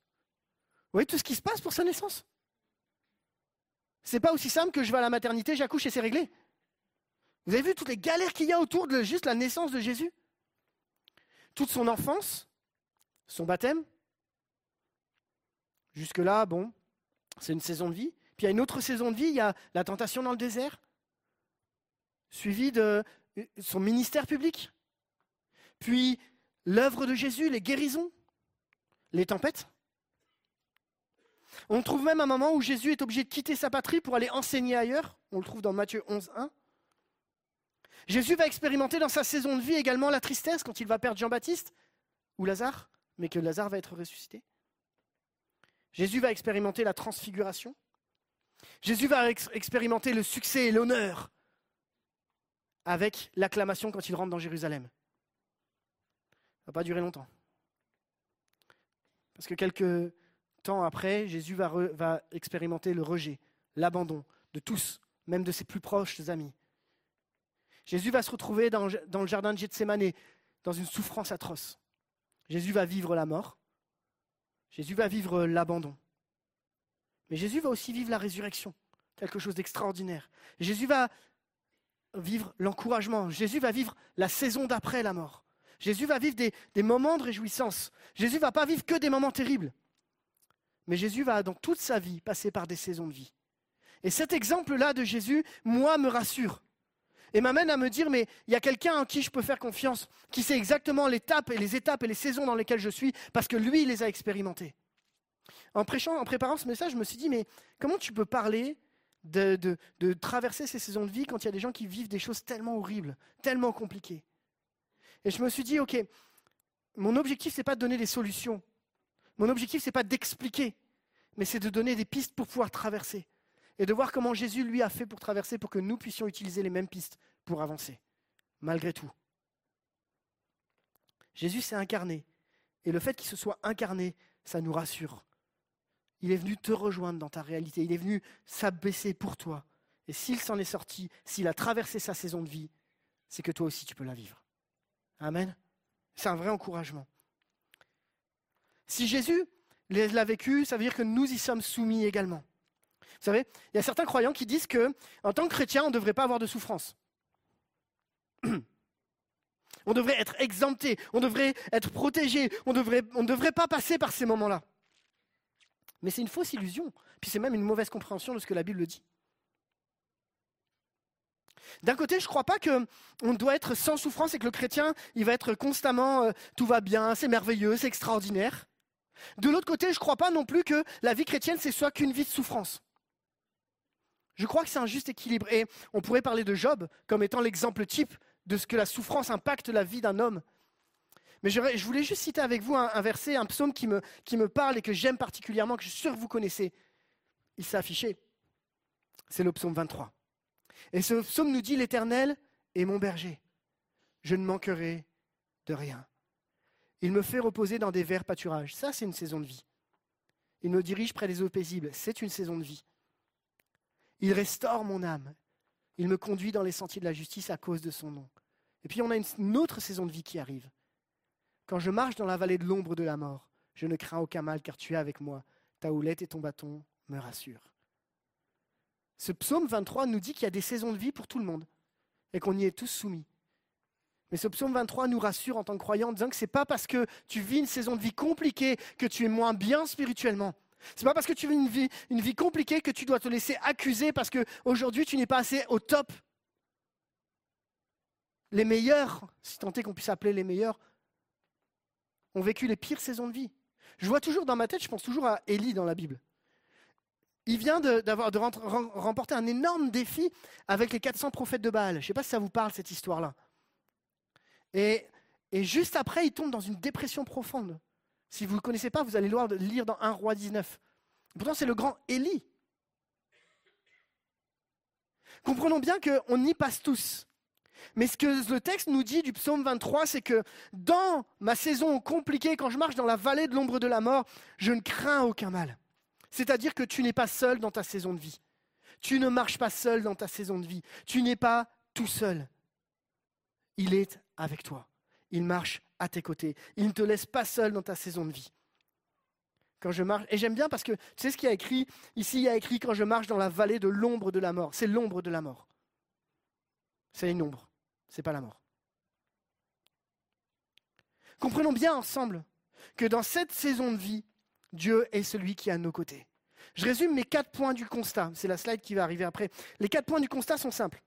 Vous voyez tout ce qui se passe pour sa naissance? C'est pas aussi simple que je vais à la maternité, j'accouche et c'est réglé. Vous avez vu toutes les galères qu'il y a autour de juste la naissance de Jésus? Toute son enfance, son baptême. Jusque-là, bon, c'est une saison de vie. Puis il y a une autre saison de vie, il y a la tentation dans le désert, suivie de son ministère public. Puis l'œuvre de Jésus, les guérisons, les tempêtes. On trouve même un moment où Jésus est obligé de quitter sa patrie pour aller enseigner ailleurs. On le trouve dans Matthieu 11, 1. Jésus va expérimenter dans sa saison de vie également la tristesse quand il va perdre Jean-Baptiste ou Lazare mais que Lazare va être ressuscité. Jésus va expérimenter la transfiguration. Jésus va expérimenter le succès et l'honneur avec l'acclamation quand il rentre dans Jérusalem. Ça ne va pas durer longtemps. Parce que quelques après, Jésus va, expérimenter le rejet, l'abandon de tous, même de ses plus proches amis. Jésus va se retrouver dans, le jardin de Gethsemane, dans une souffrance atroce. Jésus va vivre la mort. Jésus va vivre l'abandon. Mais Jésus va aussi vivre la résurrection, quelque chose d'extraordinaire. Jésus va vivre l'encouragement. Jésus va vivre la saison d'après la mort. Jésus va vivre des, moments de réjouissance. Jésus va pas vivre que des moments terribles. Mais Jésus va, dans toute sa vie, passer par des saisons de vie. Et cet exemple-là de Jésus, moi, me rassure. Et m'amène à me dire, mais il y a quelqu'un en qui je peux faire confiance, qui sait exactement l'étape et les étapes et les saisons dans lesquelles je suis, parce que lui, il les a expérimentées. En prêchant, en préparant ce message, je me suis dit, mais comment tu peux parler de, de traverser ces saisons de vie quand il y a des gens qui vivent des choses tellement horribles, tellement compliquées? Et je me suis dit, ok, mon objectif, ce n'est pas de donner des solutions. Mon objectif, ce n'est pas d'expliquer, mais c'est de donner des pistes pour pouvoir traverser et de voir comment Jésus lui a fait pour traverser pour que nous puissions utiliser les mêmes pistes pour avancer, malgré tout. Jésus s'est incarné, et le fait qu'il se soit incarné, ça nous rassure. Il est venu te rejoindre dans ta réalité, il est venu s'abaisser pour toi. Et s'il s'en est sorti, s'il a traversé sa saison de vie, c'est que toi aussi tu peux la vivre. Amen. C'est un vrai encouragement. Si Jésus l'a vécu, ça veut dire que nous y sommes soumis également. Vous savez, il y a certains croyants qui disent que, en tant que chrétien, on ne devrait pas avoir de souffrance. On devrait être exempté, on devrait être protégé, on, ne devrait pas passer par ces moments-là. Mais c'est une fausse illusion, puis c'est même une mauvaise compréhension de ce que la Bible dit. D'un côté, je ne crois pas qu'on doit être sans souffrance et que le chrétien, il va être constamment euh, tout va bien, c'est merveilleux, c'est extraordinaire. De l'autre côté, je ne crois pas non plus que la vie chrétienne, c'est soit qu'une vie de souffrance. Je crois que c'est un juste équilibre. Et on pourrait parler de Job comme étant l'exemple type de ce que la souffrance impacte la vie d'un homme. Mais je, voulais juste citer avec vous un, verset, un psaume qui me, qui me parle et que j'aime particulièrement, que je suis sûr que vous connaissez. Il s'est affiché. C'est le psaume 23. Et ce psaume nous dit L'Éternel est mon berger. Je ne manquerai de rien. Il me fait reposer dans des verts pâturages. Ça, c'est une saison de vie. Il me dirige près des eaux paisibles. C'est une saison de vie. Il restaure mon âme. Il me conduit dans les sentiers de la justice à cause de son nom. Et puis on a une autre saison de vie qui arrive. Quand je marche dans la vallée de l'ombre de la mort, je ne crains aucun mal car tu es avec moi. Ta houlette et ton bâton me rassurent. Ce psaume 23 nous dit qu'il y a des saisons de vie pour tout le monde et qu'on y est tous soumis. Mais ce psaume 23 nous rassure en tant que croyants en disant que ce n'est pas parce que tu vis une saison de vie compliquée que tu es moins bien spirituellement. C'est pas parce que tu vis une vie, une vie compliquée que tu dois te laisser accuser parce qu'aujourd'hui tu n'es pas assez au top. Les meilleurs, si tant est qu'on puisse appeler les meilleurs, ont vécu les pires saisons de vie. Je vois toujours dans ma tête, je pense toujours à Élie dans la Bible. Il vient de remporter un énorme défi avec les 400 prophètes de Baal. Je ne sais pas si ça vous parle cette histoire-là. Et, juste après, il tombe dans une dépression profonde. Si vous ne le connaissez pas, vous allez lire dans 1 roi 19. Pourtant, c'est le grand Élie. Comprenons bien qu'on y passe tous. Mais ce que le texte nous dit du psaume 23, c'est que dans ma saison compliquée, quand je marche dans la vallée de l'ombre de la mort, je ne crains aucun mal. C'est-à-dire que tu n'es pas seul dans ta saison de vie. Tu ne marches pas seul dans ta saison de vie. Tu n'es pas tout seul. Il est avec toi. Il marche à tes côtés. Il ne te laisse pas seul dans ta saison de vie. Quand je marche, et j'aime bien parce que tu sais ce qu'il y a écrit? Ici, il y a écrit quand je marche dans la vallée de l'ombre de la mort. C'est l'ombre de la mort. C'est une ombre, c'est pas la mort. Comprenons bien ensemble que dans cette saison de vie, Dieu est celui qui est à nos côtés. Je résume mes quatre points du constat. C'est la slide qui va arriver après. Les quatre points du constat sont simples.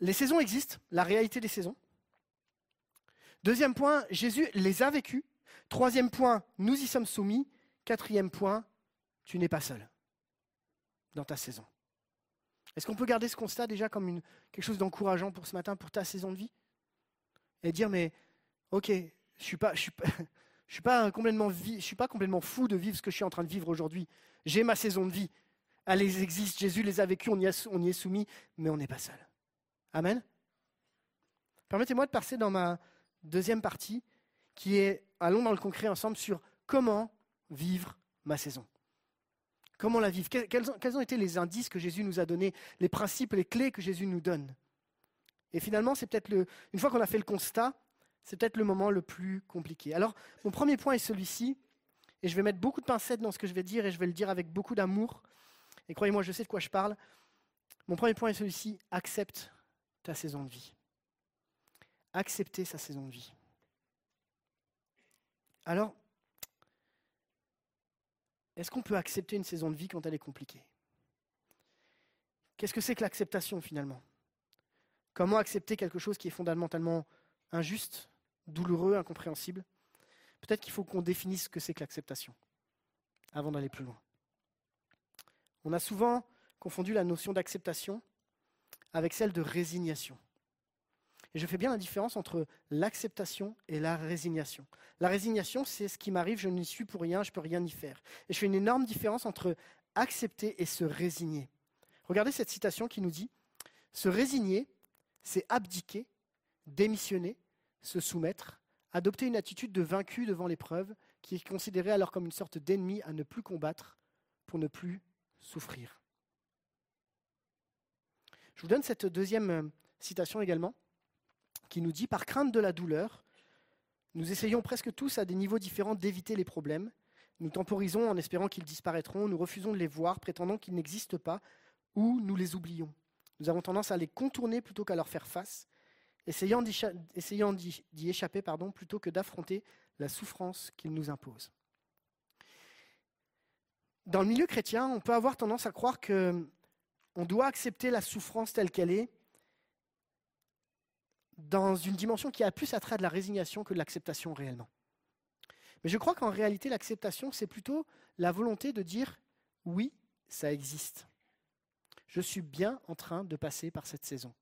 Les saisons existent, la réalité des saisons. Deuxième point, Jésus les a vécus. Troisième point, nous y sommes soumis. Quatrième point, tu n'es pas seul dans ta saison. Est-ce qu'on peut garder ce constat déjà comme quelque chose d'encourageant pour ce matin, pour ta saison de vie? Et dire, mais ok, je suis, pas, je suis, pas, complètement fou de vivre ce que je suis en train de vivre aujourd'hui. J'ai ma saison de vie. Elle existe, Jésus les a vécues, on y est soumis, mais on n'est pas seul. Amen Permettez-moi de passer dans ma, deuxième partie qui est, allons dans le concret ensemble sur comment vivre ma saison. Comment la vivre? Quels ont, été les indices que Jésus nous a donnés, les principes, les clés que Jésus nous donne? Et finalement, c'est peut-être le, une fois qu'on a fait le constat, c'est peut-être le moment le plus compliqué. Alors, mon premier point est celui-ci, et je vais mettre beaucoup de pincettes dans ce que je vais dire, et je vais le dire avec beaucoup d'amour. Et croyez-moi, je sais de quoi je parle. Mon premier point est celui-ci, accepte ta saison de vie. Accepter sa saison de vie. Alors, est-ce qu'on peut accepter une saison de vie quand elle est compliquée? Qu'est-ce que c'est que l'acceptation finalement? Comment accepter quelque chose qui est fondamentalement injuste, douloureux, incompréhensible? Peut-être qu'il faut qu'on définisse ce que c'est que l'acceptation avant d'aller plus loin. On a souvent confondu la notion d'acceptation avec celle de résignation. Et je fais bien la différence entre l'acceptation et la résignation. La résignation, c'est ce qui m'arrive, je n'y suis pour rien, je ne peux rien y faire. Et je fais une énorme différence entre accepter et se résigner. Regardez cette citation qui nous dit Se résigner, c'est abdiquer, démissionner, se soumettre, adopter une attitude de vaincu devant l'épreuve, qui est considérée alors comme une sorte d'ennemi à ne plus combattre pour ne plus souffrir. Je vous donne cette deuxième euh, citation également, qui nous dit Par crainte de la douleur, nous essayons presque tous à des niveaux différents d'éviter les problèmes. Nous temporisons en espérant qu'ils disparaîtront, nous refusons de les voir, prétendant qu'ils n'existent pas, ou nous les oublions. Nous avons tendance à les contourner plutôt qu'à leur faire face, essayant d'y échapper plutôt que d'affronter la souffrance qu'ils nous imposent. Dans le milieu chrétien, on peut avoir tendance à croire que on doit accepter la souffrance telle qu'elle est dans une dimension qui a plus attrait de la résignation que de l'acceptation réellement. Mais je crois qu'en réalité, l'acceptation, c'est plutôt la volonté de dire oui, ça existe. Je suis bien en train de passer par cette saison.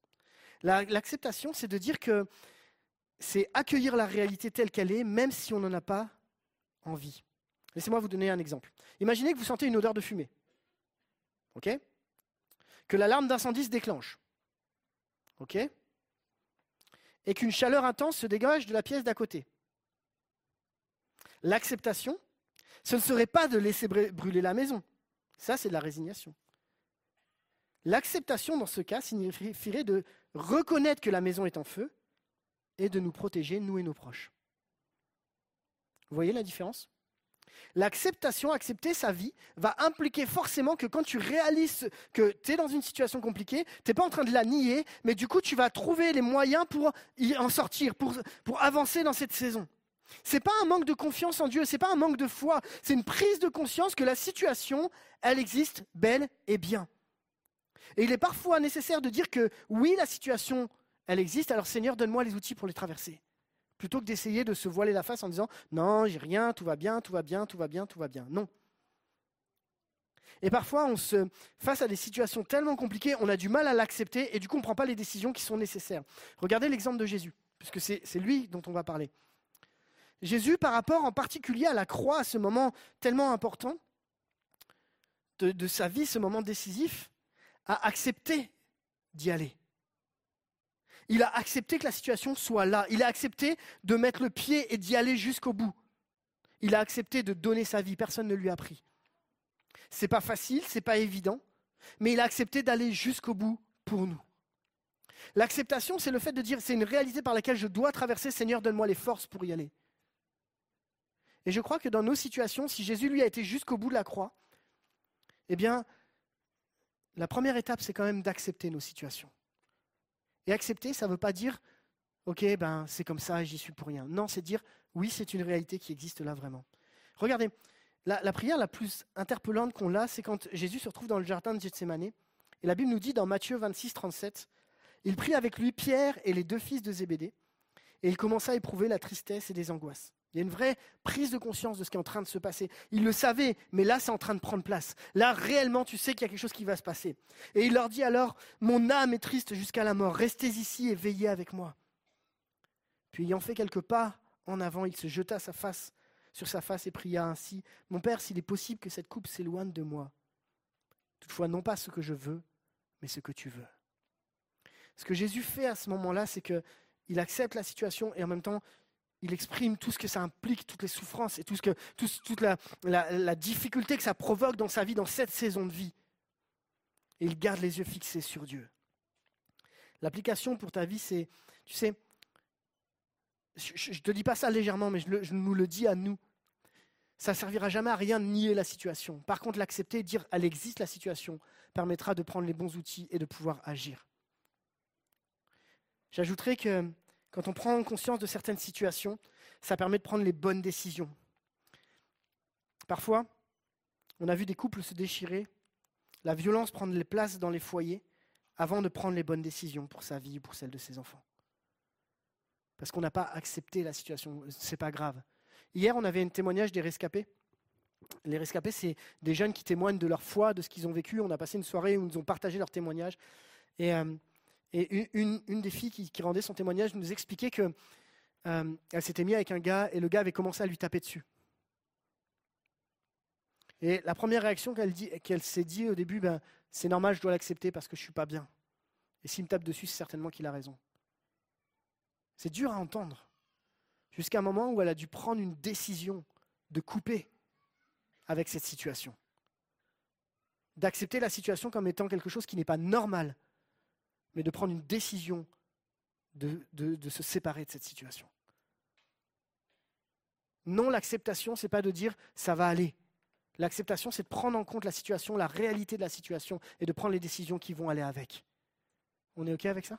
L'acceptation, c'est de dire que c'est accueillir la réalité telle qu'elle est, même si on n'en a pas envie. Laissez-moi vous donner un exemple. Imaginez que vous sentez une odeur de fumée. OK? Que l'alarme d'incendie se déclenche. OK? Et qu'une chaleur intense se dégage de la pièce d'à côté. L'acceptation, ce ne serait pas de laisser brûler la maison. Ça, c'est de la résignation. L'acceptation, dans ce cas, signifierait de reconnaître que la maison est en feu et de nous protéger, nous et nos proches. Vous voyez la différence? L'acceptation, accepter sa vie, va impliquer forcément que quand tu réalises que tu es dans une situation compliquée, tu n'es pas en train de la nier, mais du coup tu vas trouver les moyens pour y en sortir, pour, pour avancer dans cette saison. Ce n'est pas un manque de confiance en Dieu, ce n'est pas un manque de foi, c'est une prise de conscience que la situation, elle existe belle et bien. Et il est parfois nécessaire de dire que oui, la situation, elle existe, alors Seigneur, donne-moi les outils pour les traverser. Plutôt que d'essayer de se voiler la face en disant non, j'ai rien, tout va bien, tout va bien, tout va bien, tout va bien. Non. Et parfois, on se, face à des situations tellement compliquées, on a du mal à l'accepter et du coup, on ne prend pas les décisions qui sont nécessaires. Regardez l'exemple de Jésus, puisque c'est lui dont on va parler. Jésus, par rapport en particulier à la croix, à ce moment tellement important de sa vie, ce moment décisif, a accepté d'y aller. Il a accepté que la situation soit là. Il a accepté de mettre le pied et d'y aller jusqu'au bout. Il a accepté de donner sa vie. Personne ne lui a pris. C'est pas facile, c'est pas évident, mais il a accepté d'aller jusqu'au bout pour nous. L'acceptation, c'est le fait de dire c'est une réalité par laquelle je dois traverser. Seigneur, donne-moi les forces pour y aller. Et je crois que dans nos situations, si Jésus lui a été jusqu'au bout de la croix, eh bien, la première étape, c'est quand même d'accepter nos situations. Et accepter, ça ne veut pas dire, OK, ben, c'est comme ça j'y suis pour rien. Non, c'est dire, oui, c'est une réalité qui existe là vraiment. Regardez, la, prière la plus interpellante qu'on a, c'est quand Jésus se retrouve dans le jardin de Gethsemane. Et la Bible nous dit dans Matthieu 26, 37, il prit avec lui Pierre et les deux fils de Zébédée, et il commença à éprouver la tristesse et les angoisses. Il y a une vraie prise de conscience de ce qui est en train de se passer. Il le savait, mais là, c'est en train de prendre place. Là, réellement, tu sais qu'il y a quelque chose qui va se passer. Et il leur dit alors, mon âme est triste jusqu'à la mort, restez ici et veillez avec moi. Puis, ayant fait quelques pas en avant, il se jeta sa face sur sa face et pria ainsi, Mon Père, s'il est possible que cette coupe s'éloigne de moi. Toutefois, non pas ce que je veux, mais ce que tu veux. Ce que Jésus fait à ce moment-là, c'est qu'il accepte la situation et en même temps, il exprime tout ce que ça implique, toutes les souffrances et tout ce que, toute la, difficulté que ça provoque dans sa vie, dans cette saison de vie. Et il garde les yeux fixés sur Dieu. L'application pour ta vie, c'est, tu sais, je ne te dis pas ça légèrement, mais je, je nous le dis à nous. ça ne servira jamais à rien de nier la situation. Par contre, l'accepter et dire elle existe la situation permettra de prendre les bons outils et de pouvoir agir. J'ajouterai que quand on prend conscience de certaines situations, ça permet de prendre les bonnes décisions. Parfois, on a vu des couples se déchirer, la violence prendre les places dans les foyers avant de prendre les bonnes décisions pour sa vie ou pour celle de ses enfants. Parce qu'on n'a pas accepté la situation, c'est pas grave. Hier, on avait un témoignage des rescapés. Les rescapés, c'est des jeunes qui témoignent de leur foi, de ce qu'ils ont vécu. On a passé une soirée où ils ont partagé leur témoignage. Et, euh, une, des filles qui, rendait son témoignage nous expliquait qu'elle euh, s'était mise avec un gars et le gars avait commencé à lui taper dessus. Et la première réaction qu'elle s'est dit au début, ben, c'est normal, je dois l'accepter parce que je ne suis pas bien. Et s'il me tape dessus, c'est certainement qu'il a raison. C'est dur à entendre. Jusqu'à un moment où elle a dû prendre une décision de couper avec cette situation. D'accepter la situation comme étant quelque chose qui n'est pas normal, mais de prendre une décision de, de se séparer de cette situation. Non, l'acceptation, ce n'est pas de dire ça va aller. L'acceptation, c'est de prendre en compte la situation, la réalité de la situation, et de prendre les décisions qui vont aller avec. On est OK avec ça?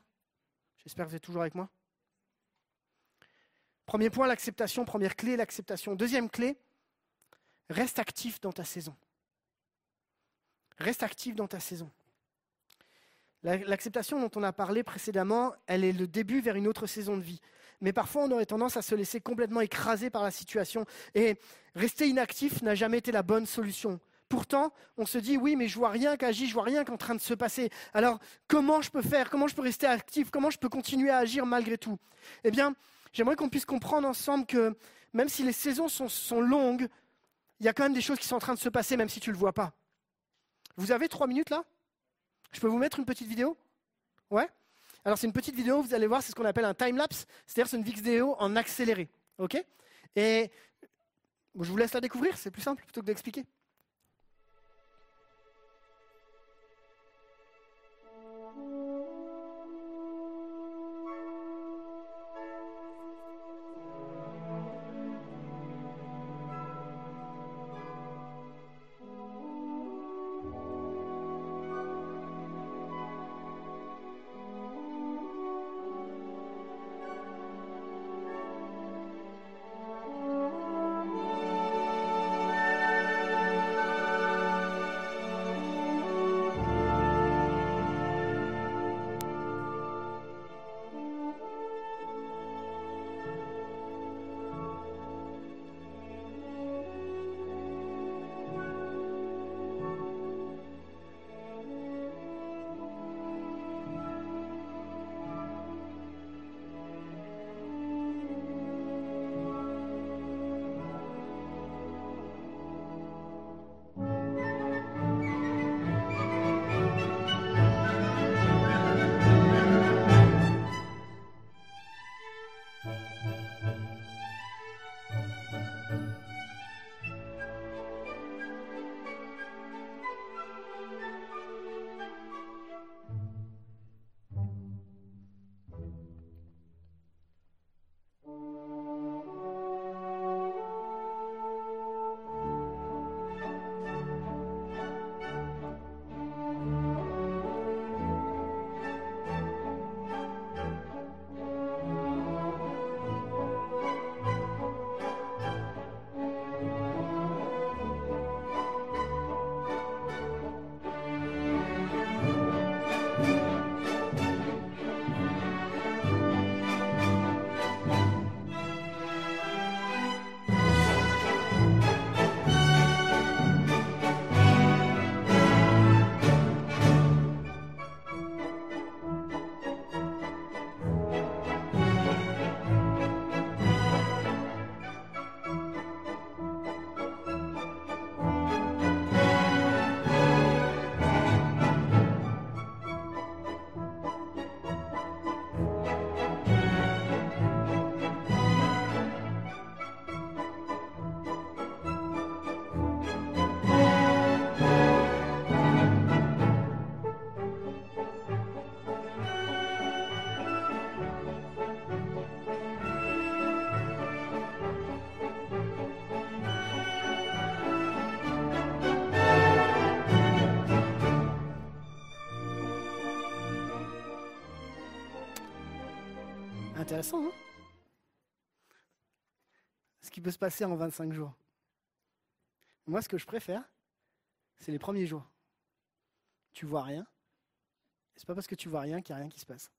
J'espère que vous êtes toujours avec moi. Premier point, l'acceptation. Première clé, l'acceptation. Deuxième clé, reste actif dans ta saison. Reste actif dans ta saison. L'acceptation dont on a parlé précédemment, elle est le début vers une autre saison de vie. Mais parfois, on aurait tendance à se laisser complètement écraser par la situation. Et rester inactif n'a jamais été la bonne solution. Pourtant, on se dit, oui, mais je vois rien qu'agir, je vois rien qu'en train de se passer. Alors, comment je peux faire? Comment je peux rester actif? Comment je peux continuer à agir malgré tout? Eh bien, j'aimerais qu'on puisse comprendre ensemble que même si les saisons sont, longues, il y a quand même des choses qui sont en train de se passer, même si tu ne le vois pas. Vous avez trois minutes là? Je peux vous mettre une petite vidéo? Ouais Alors c'est une petite vidéo, vous allez voir, c'est ce qu'on appelle un time-lapse, c'est-à-dire c'est une vidéo en accéléré. Ok? Et je vous laisse la découvrir, c'est plus simple plutôt que d'expliquer. Hein Ce qui peut se passer en 25 jours. Moi, ce que je préfère, c'est les premiers jours. Tu vois rien. C'est pas parce que tu vois rien qu'il n'y a rien qui se passe.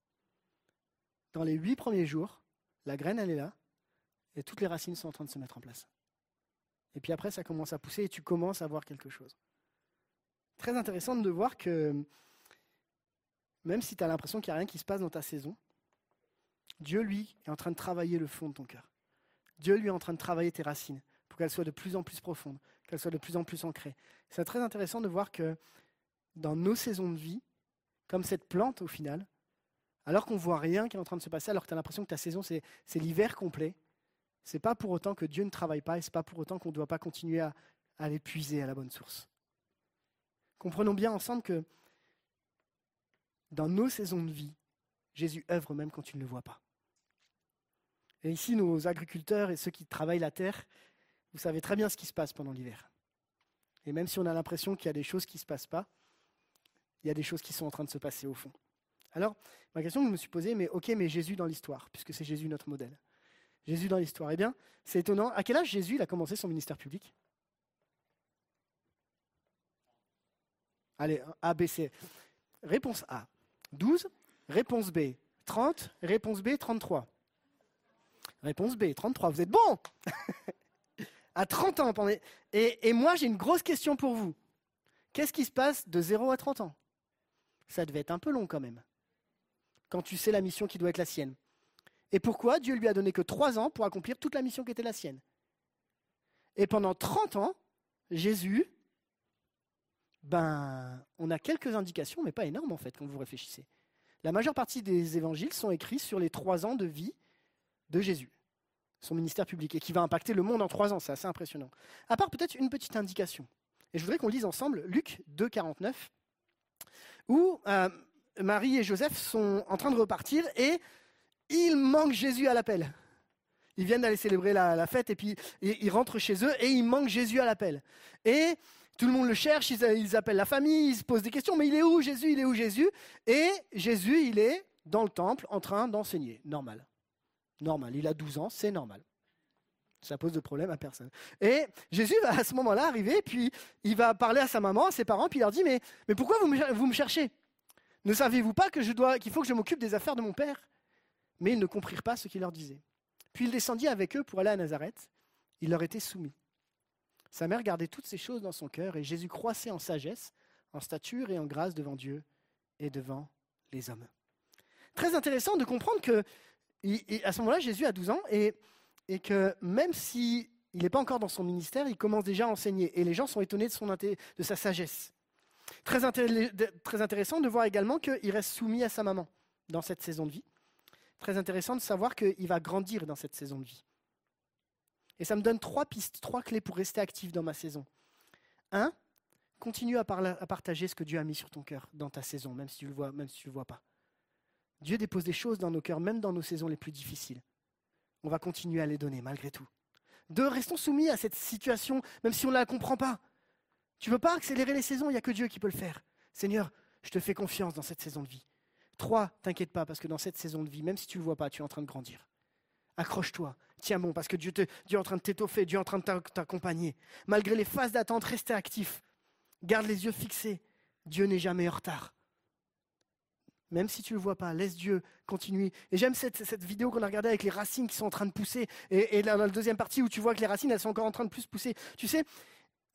Dans les huit premiers jours, la graine, elle est là, et toutes les racines sont en train de se mettre en place. Et puis après, ça commence à pousser et tu commences à voir quelque chose. Très intéressant de voir que même si tu as l'impression qu'il n'y a rien qui se passe dans ta saison, Dieu, lui, est en train de travailler le fond de ton cœur. Dieu, lui, est en train de travailler tes racines pour qu'elles soient de plus en plus profondes, qu'elles soient de plus en plus ancrées. C'est très intéressant de voir que dans nos saisons de vie, comme cette plante au final, alors qu'on ne voit rien qui est en train de se passer, alors que tu as l'impression que ta saison, c'est l'hiver complet, c'est pas pour autant que Dieu ne travaille pas et c'est pas pour autant qu'on ne doit pas continuer à, à l'épuiser à la bonne source. Comprenons bien ensemble que dans nos saisons de vie, Jésus œuvre même quand tu ne le vois pas. Et ici, nos agriculteurs et ceux qui travaillent la terre, vous savez très bien ce qui se passe pendant l'hiver. Et même si on a l'impression qu'il y a des choses qui ne se passent pas, il y a des choses qui sont en train de se passer au fond. Alors, ma question que je me suis posée, mais ok, mais Jésus dans l'histoire, puisque c'est Jésus notre modèle. Jésus dans l'histoire. Eh bien, c'est étonnant. À quel âge Jésus a commencé son ministère public? Allez, A, B, C. Réponse A, 12. Réponse B, 30. Réponse B, 33. Réponse B, 33. Vous êtes bon À 30 ans. Et, et moi, j'ai une grosse question pour vous. Qu'est-ce qui se passe de 0 à 30 ans? Ça devait être un peu long quand même. Quand tu sais la mission qui doit être la sienne. Et pourquoi Dieu lui a donné que trois ans pour accomplir toute la mission qui était la sienne? Et pendant 30 ans, Jésus, ben, on a quelques indications, mais pas énormes en fait, quand vous réfléchissez. La majeure partie des évangiles sont écrits sur les trois ans de vie de Jésus, son ministère public, et qui va impacter le monde en trois ans. C'est assez impressionnant. À part peut-être une petite indication. Et je voudrais qu'on lise ensemble Luc 2, 49, où euh, Marie et Joseph sont en train de repartir et il manque Jésus à l'appel. Ils viennent d'aller célébrer la, fête et puis ils rentrent chez eux et il manque Jésus à l'appel. Et tout le monde le cherche, ils, appellent la famille, ils se posent des questions, mais il est où Jésus? Il est où Jésus? Et Jésus, il est dans le temple en train d'enseigner. Normal. Normal. Il a 12 ans, c'est normal. Ça pose de problème à personne. Et Jésus va à ce moment-là arriver, puis il va parler à sa maman, à ses parents, puis il leur dit Mais, pourquoi vous me, cherchez? Ne savez-vous pas que qu'il faut que je m'occupe des affaires de mon père? Mais ils ne comprirent pas ce qu'il leur disait. Puis il descendit avec eux pour aller à Nazareth. Il leur était soumis. Sa mère gardait toutes ces choses dans son cœur et Jésus croissait en sagesse, en stature et en grâce devant Dieu et devant les hommes. Très intéressant de comprendre que à ce moment-là, Jésus a 12 ans et, que même s'il n'est pas encore dans son ministère, il commence déjà à enseigner et les gens sont étonnés de, son, de sa sagesse. Très, très intéressant de voir également qu'il reste soumis à sa maman dans cette saison de vie très intéressant de savoir qu'il va grandir dans cette saison de vie. Et ça me donne trois pistes, trois clés pour rester actif dans ma saison. Un, continue à, partager ce que Dieu a mis sur ton cœur dans ta saison, même si tu le vois, même si tu le vois pas. Dieu dépose des choses dans nos cœurs, même dans nos saisons les plus difficiles. On va continuer à les donner malgré tout. Deux, restons soumis à cette situation, même si on ne la comprend pas. Tu ne veux pas accélérer les saisons, il n'y a que Dieu qui peut le faire. Seigneur, je te fais confiance dans cette saison de vie. Trois, t'inquiète pas, parce que dans cette saison de vie, même si tu ne le vois pas, tu es en train de grandir. Accroche-toi, tiens bon, parce que Dieu, est en train de t'étoffer, Dieu est en train de t'accompagner. Malgré les phases d'attente, restez actif. Garde les yeux fixés. Dieu n'est jamais en retard. Même si tu ne le vois pas, laisse Dieu continuer. Et j'aime cette, vidéo qu'on a regardée avec les racines qui sont en train de pousser. Et, là, dans la deuxième partie où tu vois que les racines, elles sont encore en train de plus pousser. Tu sais,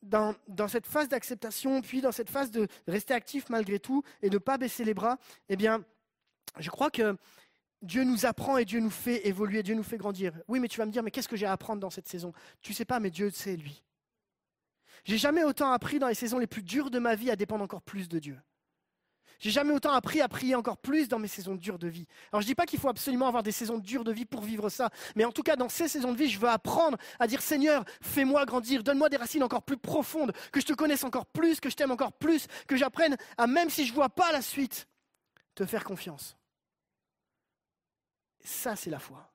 dans, dans, cette phase d'acceptation, puis dans cette phase de rester actif malgré tout et de ne pas baisser les bras, eh bien, je crois que Dieu nous apprend et Dieu nous fait évoluer, Dieu nous fait grandir. Oui, mais tu vas me dire, mais qu'est-ce que j'ai à apprendre dans cette saison? Tu sais pas, mais Dieu sait, lui. J'ai jamais autant appris dans les saisons les plus dures de ma vie à dépendre encore plus de Dieu. J'ai jamais autant appris à prier encore plus dans mes saisons dures de vie. Alors je dis pas qu'il faut absolument avoir des saisons dures de vie pour vivre ça, mais en tout cas dans ces saisons de vie, je veux apprendre à dire Seigneur, fais-moi grandir, donne-moi des racines encore plus profondes, que je te connaisse encore plus, que je t'aime encore plus, que j'apprenne à même si je vois pas la suite, te faire confiance. Ça, c'est la foi.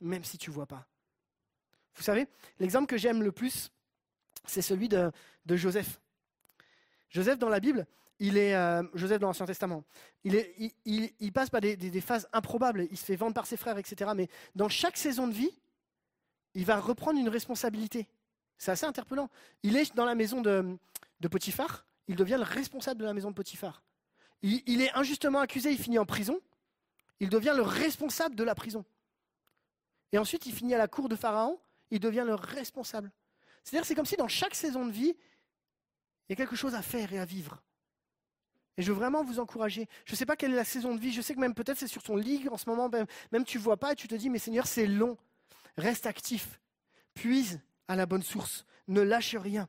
Même si tu ne vois pas. Vous savez, l'exemple que j'aime le plus, c'est celui de, Joseph. Joseph, dans la Bible, il est euh, Joseph dans l'Ancien Testament. Il, passe par des, phases improbables. Il se fait vendre par ses frères, etc. Mais dans chaque saison de vie, il va reprendre une responsabilité. C'est assez interpellant. Il est dans la maison de, Potiphar. Il devient le responsable de la maison de Potiphar. Il est injustement accusé. Il finit en prison. Il devient le responsable de la prison. Et ensuite, il finit à la cour de Pharaon. Il devient le responsable. C'est-à-dire, c'est comme si dans chaque saison de vie, il y a quelque chose à faire et à vivre. Et je veux vraiment vous encourager. Je ne sais pas quelle est la saison de vie. Je sais que même peut-être c'est sur ton lit en ce moment. Même, même tu ne vois pas et tu te dis, mais Seigneur, c'est long. Reste actif. Puise à la bonne source. Ne lâche rien.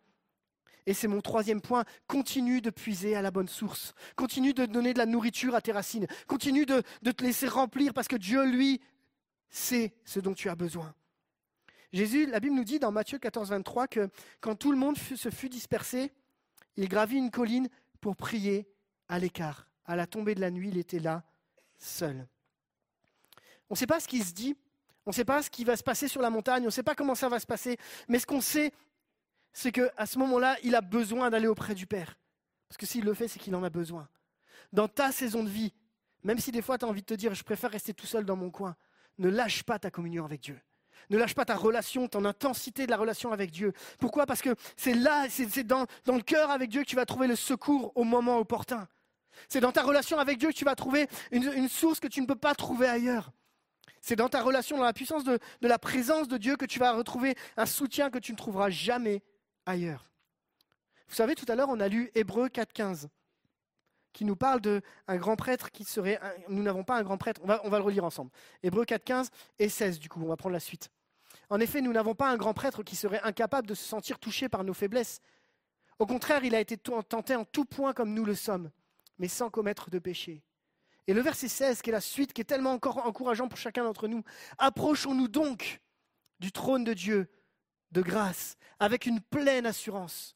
Et c'est mon troisième point. Continue de puiser à la bonne source. Continue de donner de la nourriture à tes racines. Continue de, te laisser remplir parce que Dieu, lui, sait ce dont tu as besoin. Jésus, la Bible nous dit dans Matthieu 14, 23 que quand tout le monde se fut dispersé, il gravit une colline pour prier à l'écart. À la tombée de la nuit, il était là, seul. On ne sait pas ce qui se dit, on ne sait pas ce qui va se passer sur la montagne, on ne sait pas comment ça va se passer, mais ce qu'on sait, c'est qu'à ce moment-là, il a besoin d'aller auprès du Père. Parce que s'il le fait, c'est qu'il en a besoin. Dans ta saison de vie, même si des fois tu as envie de te dire, je préfère rester tout seul dans mon coin, ne lâche pas ta communion avec Dieu. Ne lâche pas ta relation, ton intensité de la relation avec Dieu. Pourquoi? Parce que c'est là, c'est dans, le cœur avec Dieu que tu vas trouver le secours au moment opportun. C'est dans ta relation avec Dieu que tu vas trouver une, source que tu ne peux pas trouver ailleurs. C'est dans ta relation, dans la puissance de, la présence de Dieu que tu vas retrouver un soutien que tu ne trouveras jamais ailleurs. Vous savez, tout à l'heure, on a lu Hébreu 4.15, qui nous parle d'un grand prêtre qui serait... nous n'avons pas un grand prêtre, on va, le relire ensemble. Hébreu 4.15 et 16, du coup, on va prendre la suite. En effet, nous n'avons pas un grand prêtre qui serait incapable de se sentir touché par nos faiblesses. Au contraire, il a été tenté en tout point comme nous le sommes mais sans commettre de péché. Et le verset 16, qui est la suite, qui est tellement encore encourageant pour chacun d'entre nous. Approchons-nous donc du trône de Dieu de grâce, avec une pleine assurance.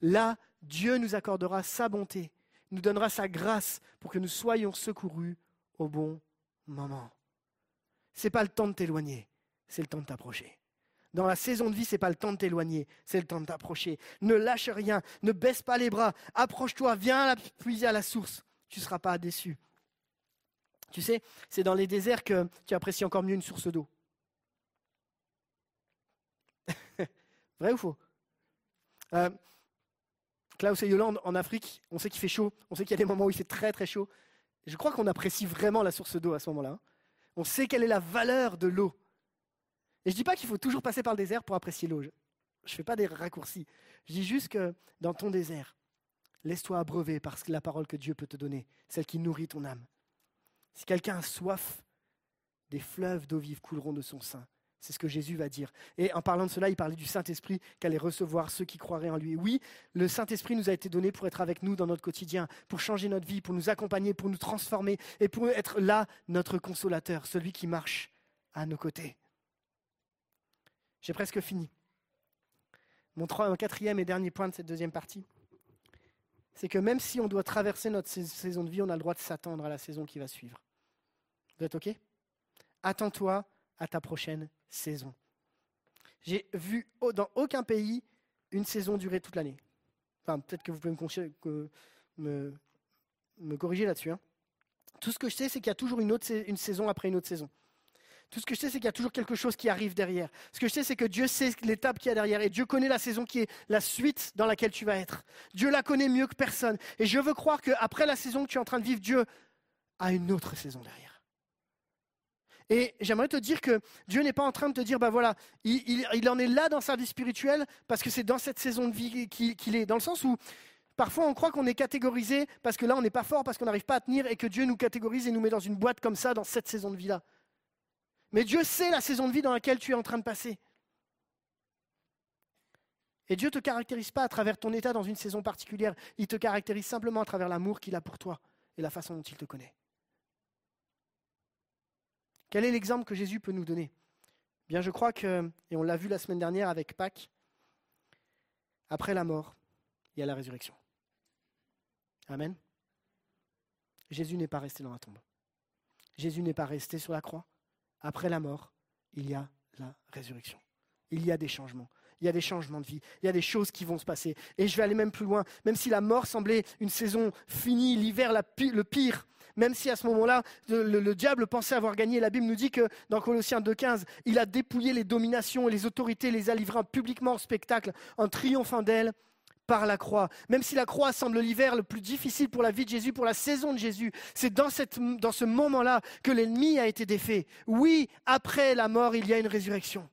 Là, Dieu nous accordera sa bonté, nous donnera sa grâce pour que nous soyons secourus au bon moment. Ce n'est pas le temps de t'éloigner, c'est le temps de t'approcher. Dans la saison de vie, ce n'est pas le temps de t'éloigner, c'est le temps de t'approcher. Ne lâche rien, ne baisse pas les bras, approche-toi, viens puiser à la source. Tu ne seras pas déçu. Tu sais, c'est dans les déserts que tu apprécies encore mieux une source d'eau. Vrai ou faux? Euh, Klaus et Yolande, en Afrique, on sait qu'il fait chaud, on sait qu'il y a des moments où il fait très très chaud. Je crois qu'on apprécie vraiment la source d'eau à ce moment-là. On sait quelle est la valeur de l'eau. Et je ne dis pas qu'il faut toujours passer par le désert pour apprécier l'eau. Je ne fais pas des raccourcis. Je dis juste que dans ton désert, laisse-toi abreuver par la parole que Dieu peut te donner, celle qui nourrit ton âme. Si quelqu'un a soif, des fleuves d'eau vive couleront de son sein. C'est ce que Jésus va dire. Et en parlant de cela, il parlait du Saint-Esprit qu'allait recevoir ceux qui croiraient en lui. Oui, le Saint-Esprit nous a été donné pour être avec nous dans notre quotidien, pour changer notre vie, pour nous accompagner, pour nous transformer et pour être là, notre consolateur, celui qui marche à nos côtés. J'ai presque fini. Mon, quatrième et dernier point de cette deuxième partie, c'est que même si on doit traverser notre saison de vie, on a le droit de s'attendre à la saison qui va suivre. Vous êtes OK? Attends-toi à ta prochaine saison. J'ai vu dans aucun pays une saison durer toute l'année. Enfin, peut-être que vous pouvez me, corriger là-dessus. Hein. Tout ce que je sais, c'est qu'il y a toujours une, autre, une saison après une autre saison. Tout ce que je sais, c'est qu'il y a toujours quelque chose qui arrive derrière. Ce que je sais, c'est que Dieu sait l'étape qu'il y a derrière. Et Dieu connaît la saison qui est la suite dans laquelle tu vas être. Dieu la connaît mieux que personne. Et je veux croire qu'après la saison que tu es en train de vivre, Dieu a une autre saison derrière. Et j'aimerais te dire que Dieu n'est pas en train de te dire, ben voilà, il, en est là dans sa vie spirituelle parce que c'est dans cette saison de vie qu'il est. Dans le sens où parfois on croit qu'on est catégorisé parce que là on n'est pas fort, parce qu'on n'arrive pas à tenir et que Dieu nous catégorise et nous met dans une boîte comme ça dans cette saison de vie-là. Mais Dieu sait la saison de vie dans laquelle tu es en train de passer. Et Dieu ne te caractérise pas à travers ton état dans une saison particulière, il te caractérise simplement à travers l'amour qu'il a pour toi et la façon dont il te connaît. Quel est l'exemple que Jésus peut nous donner? Bien, je crois que, et on l'a vu la semaine dernière avec Pâques, après la mort, il y a la résurrection. Amen. Jésus n'est pas resté dans la tombe. Jésus n'est pas resté sur la croix après la mort, il y a la résurrection. Il y a des changements. Il y a des changements de vie, il y a des choses qui vont se passer. Et je vais aller même plus loin. Même si la mort semblait une saison finie, l'hiver le pire, même si à ce moment-là, le, diable pensait avoir gagné, la Bible nous dit que dans Colossiens 2.15, il a dépouillé les dominations et les autorités, les a livrées publiquement en spectacle, en triomphant d'elles par la croix. Même si la croix semble l'hiver le plus difficile pour la vie de Jésus, pour la saison de Jésus, c'est dans, dans ce moment-là que l'ennemi a été défait. Oui, après la mort, il y a une résurrection.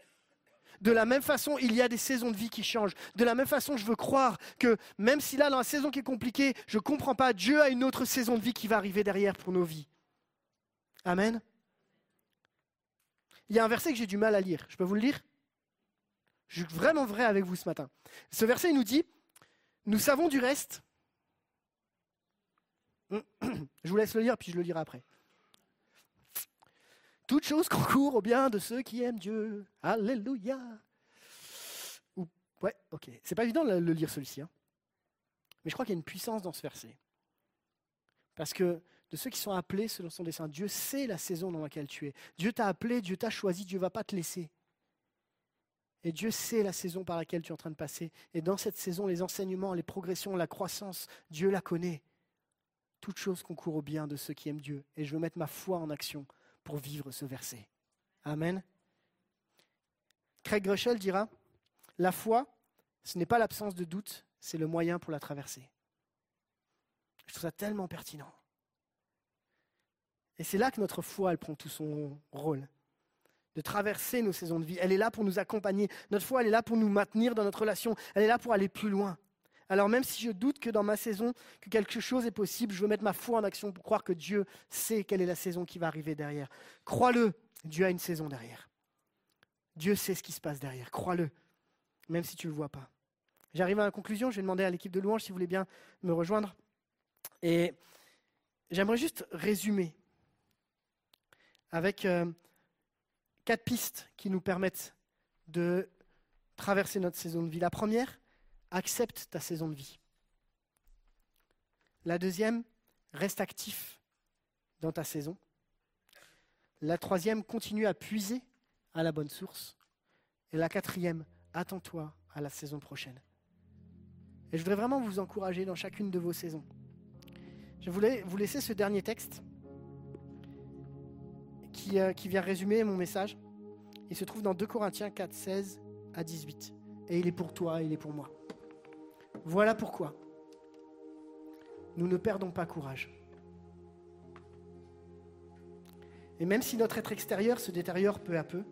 De la même façon, il y a des saisons de vie qui changent. De la même façon, je veux croire que même si là, dans la saison qui est compliquée, je ne comprends pas, Dieu a une autre saison de vie qui va arriver derrière pour nos vies. Amen. Il y a un verset que j'ai du mal à lire. Je peux vous le lire? Je suis vraiment vrai avec vous ce matin. Ce verset, il nous dit, nous savons du reste. Je vous laisse le lire, puis je le lirai après. Toute chose concourt au bien de ceux qui aiment Dieu. Alléluia. ouais, ok. C'est pas évident de le lire celui-ci. Hein. Mais je crois qu'il y a une puissance dans ce verset. Parce que de ceux qui sont appelés selon son dessein, Dieu sait la saison dans laquelle tu es. Dieu t'a appelé, Dieu t'a choisi, Dieu ne va pas te laisser. Et Dieu sait la saison par laquelle tu es en train de passer. Et dans cette saison, les enseignements, les progressions, la croissance, Dieu la connaît. Toute chose concourt au bien de ceux qui aiment Dieu. Et je veux mettre ma foi en action pour vivre ce verset. Amen. Craig Groeschel dira, la foi, ce n'est pas l'absence de doute, c'est le moyen pour la traverser. Je trouve ça tellement pertinent. Et c'est là que notre foi, elle prend tout son rôle de traverser nos saisons de vie. Elle est là pour nous accompagner. Notre foi, elle est là pour nous maintenir dans notre relation. Elle est là pour aller plus loin. Alors même si je doute que dans ma saison, que quelque chose est possible, je veux mettre ma foi en action pour croire que Dieu sait quelle est la saison qui va arriver derrière. Crois-le, Dieu a une saison derrière. Dieu sait ce qui se passe derrière. Crois-le, même si tu ne le vois pas. J'arrive à la conclusion, je vais demander à l'équipe de louange si vous voulez bien me rejoindre. Et j'aimerais juste résumer avec euh, quatre pistes qui nous permettent de traverser notre saison de vie. La première, accepte ta saison de vie. La deuxième, reste actif dans ta saison. La troisième, continue à puiser à la bonne source. Et la quatrième, attends-toi à la saison prochaine. Et je voudrais vraiment vous encourager dans chacune de vos saisons. Je voulais vous laisser ce dernier texte qui, euh, qui vient résumer mon message. Il se trouve dans 2 Corinthiens 4, 16 à 18. Et il est pour toi, il est pour moi. Voilà pourquoi nous ne perdons pas courage. Et même si notre être extérieur se détériore peu à peu,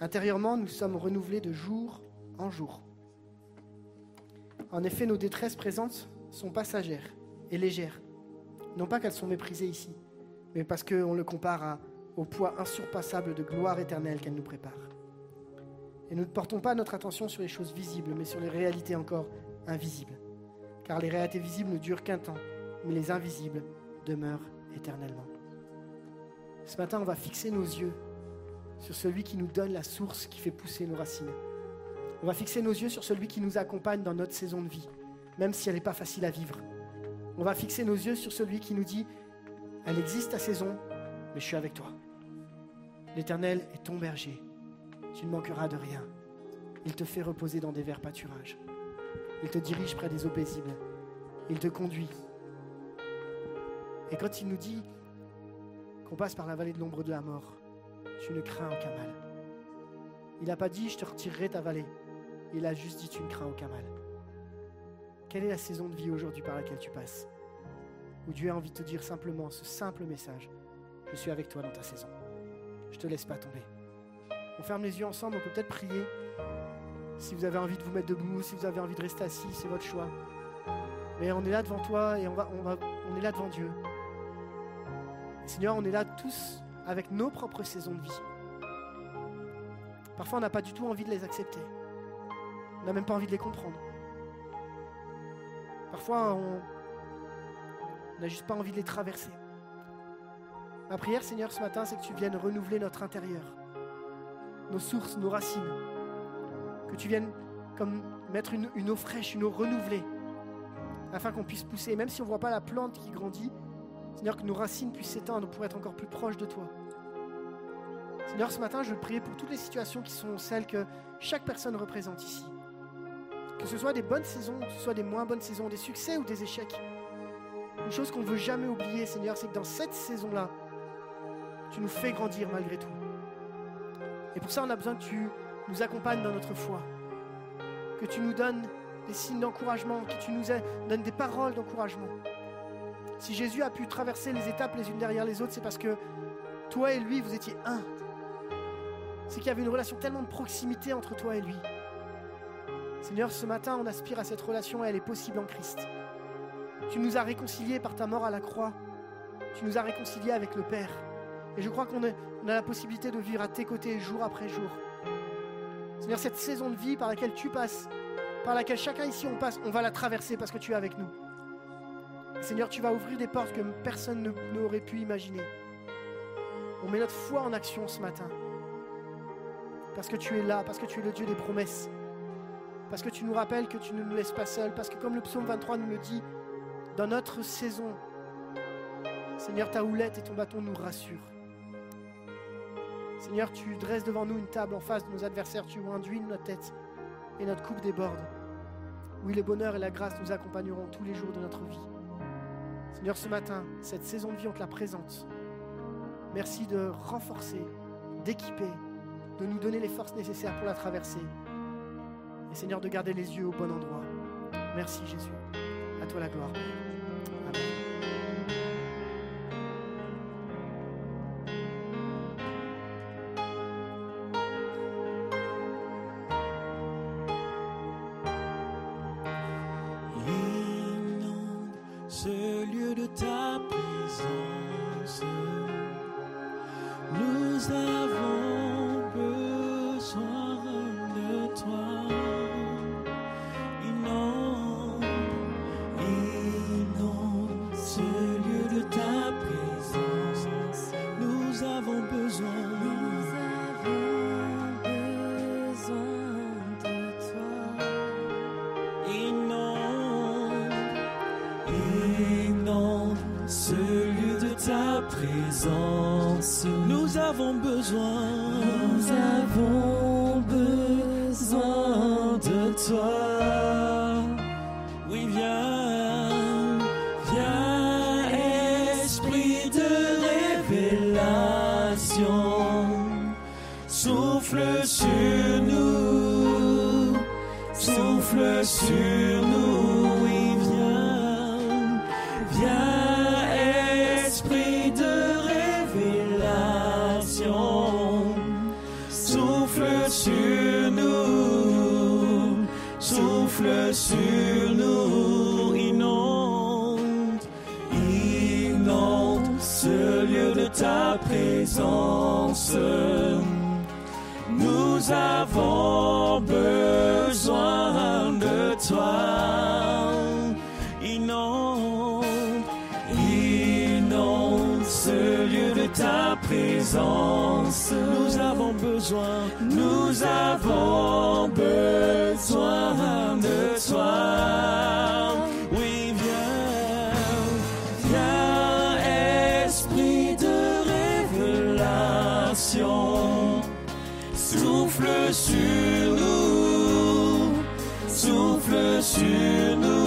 intérieurement, nous sommes renouvelés de jour en jour. En effet, nos détresses présentes sont passagères et légères. Non pas qu'elles sont méprisées ici, mais parce qu'on le compare au poids insurpassable de gloire éternelle qu'elle nous prépare. Et nous ne portons pas notre attention sur les choses visibles, mais sur les réalités encore invisibles. Car les réalités visibles ne durent qu'un temps, mais les invisibles demeurent éternellement. Ce matin, on va fixer nos yeux sur celui qui nous donne la source qui fait pousser nos racines. On va fixer nos yeux sur celui qui nous accompagne dans notre saison de vie, même si elle n'est pas facile à vivre. On va fixer nos yeux sur celui qui nous dit, elle existe ta saison, mais je suis avec toi. L'Éternel est ton berger, tu ne manqueras de rien. Il te fait reposer dans des verts pâturages. Il te dirige près des eaux paisibles. Il te conduit. Et quand il nous dit qu'on passe par la vallée de l'ombre de la mort, tu ne crains aucun mal. Il n'a pas dit je te retirerai ta vallée. Il a juste dit tu ne crains aucun mal. Quelle est la saison de vie aujourd'hui par laquelle tu passes? Où Dieu a envie de te dire simplement ce simple message Je suis avec toi dans ta saison. Je ne te laisse pas tomber. On ferme les yeux ensemble, on peut peut-être prier. Si vous avez envie de vous mettre debout, si vous avez envie de rester assis, c'est votre choix. Mais on est là devant toi et on, va, on, va, on est là devant Dieu. Seigneur, on est là tous avec nos propres saisons de vie. Parfois, on n'a pas du tout envie de les accepter. On n'a même pas envie de les comprendre. Parfois, on n'a juste pas envie de les traverser. Ma prière, Seigneur, ce matin, c'est que tu viennes renouveler notre intérieur, nos sources, nos racines. Que tu viennes comme mettre une, eau fraîche, une eau renouvelée, afin qu'on puisse pousser. Même si on ne voit pas la plante qui grandit, Seigneur, que nos racines puissent s'étendre pour être encore plus proches de toi. Seigneur, ce matin, je prier pour toutes les situations qui sont celles que chaque personne représente ici. Que ce soit des bonnes saisons, que ce soit des moins bonnes saisons, des succès ou des échecs. Une chose qu'on ne veut jamais oublier, Seigneur, c'est que dans cette saison-là, tu nous fais grandir malgré tout. Et pour ça, on a besoin que tu nous accompagnes dans notre foi. Que tu nous donnes des signes d'encouragement, que tu nous donnes des paroles d'encouragement. Si Jésus a pu traverser les étapes les unes derrière les autres, c'est parce que toi et lui, vous étiez un c'est qu'il y avait une relation tellement de proximité entre toi et lui. Seigneur, ce matin, on aspire à cette relation et elle est possible en Christ. Tu nous as réconciliés par ta mort à la croix. Tu nous as réconciliés avec le Père. Et je crois qu'on a, la possibilité de vivre à tes côtés jour après jour. Seigneur, cette saison de vie par laquelle tu passes, par laquelle chacun ici on passe, on va la traverser parce que tu es avec nous. Seigneur, tu vas ouvrir des portes que personne n'aurait pu imaginer. On met notre foi en action ce matin. Parce que tu es là, parce que tu es le Dieu des promesses. Parce que tu nous rappelles que tu ne nous laisses pas seuls. Parce que comme le psaume 23 nous le dit, dans notre saison, Seigneur, ta houlette et ton bâton nous rassurent. Seigneur, tu dresses devant nous une table en face de nos adversaires, tu induis notre tête et notre coupe déborde. Oui, le bonheur et la grâce nous accompagneront tous les jours de notre vie. Seigneur, ce matin, cette saison de vie, on te la présente. Merci de renforcer, d'équiper, de nous donner les forces nécessaires pour la traverser. Et Seigneur, de garder les yeux au bon endroit. Merci Jésus. À toi la gloire. souffle sur nous, souffle sur nous, inonde, inonde ce lieu de ta présence. Nous avons besoin de toi. Nous avons besoin, nous avons besoin de toi. Oui, viens, viens, esprit de révélation. Souffle sur nous, souffle sur nous.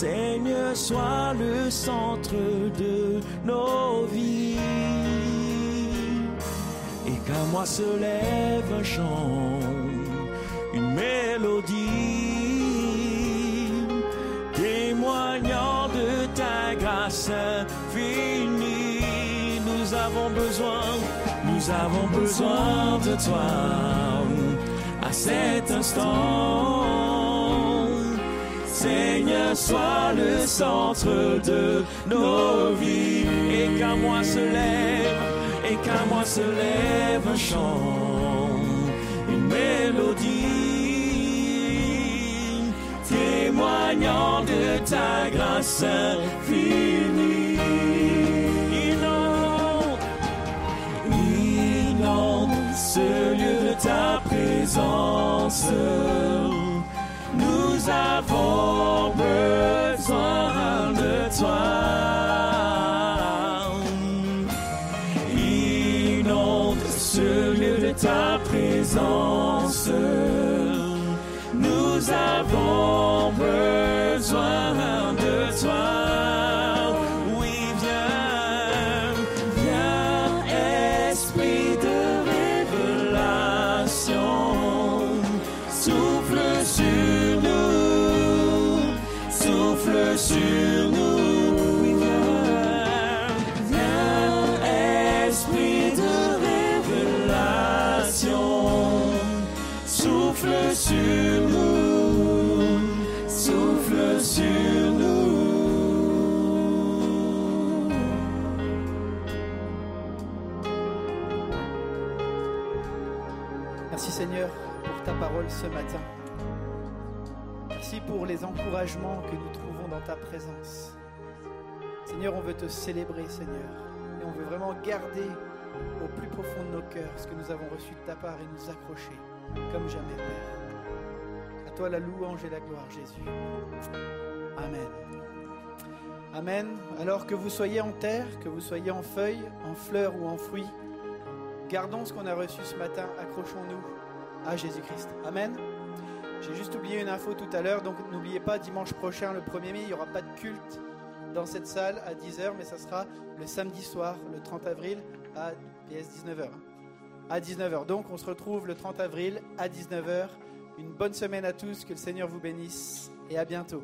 Seigneur, sois le centre de nos vies. Et qu'à moi se lève un chant, une mélodie, témoignant de ta grâce. Nous avons besoin, nous avons besoin de toi à cet instant. Seigneur, sois le centre de nos vies. Et qu'à moi se lève, et qu'à moi se lève un chant, une mélodie, témoignant de ta grâce infinie. Ce lieu de ta présence. Nous avons besoin de toi. Souffle sur nous. Oui, viens, viens, esprit de révélation. Souffle sur nous, souffle sur nous. Merci Seigneur pour ta parole ce matin. Merci pour les encouragements que ta présence. Seigneur, on veut te célébrer, Seigneur. Et on veut vraiment garder au plus profond de nos cœurs ce que nous avons reçu de ta part et nous accrocher comme jamais, Père. À toi la louange et la gloire, Jésus. Amen. Amen. Alors que vous soyez en terre, que vous soyez en feuilles, en fleurs ou en fruits, gardons ce qu'on a reçu ce matin, accrochons-nous à Jésus-Christ. Amen. J'ai juste oublié une info tout à l'heure, donc n'oubliez pas, dimanche prochain, le 1er mai, il n'y aura pas de culte dans cette salle à 10h, mais ça sera le samedi soir, le 30 avril, à PS 19h. À 19h. Donc on se retrouve le 30 avril à 19h. Une bonne semaine à tous, que le Seigneur vous bénisse et à bientôt.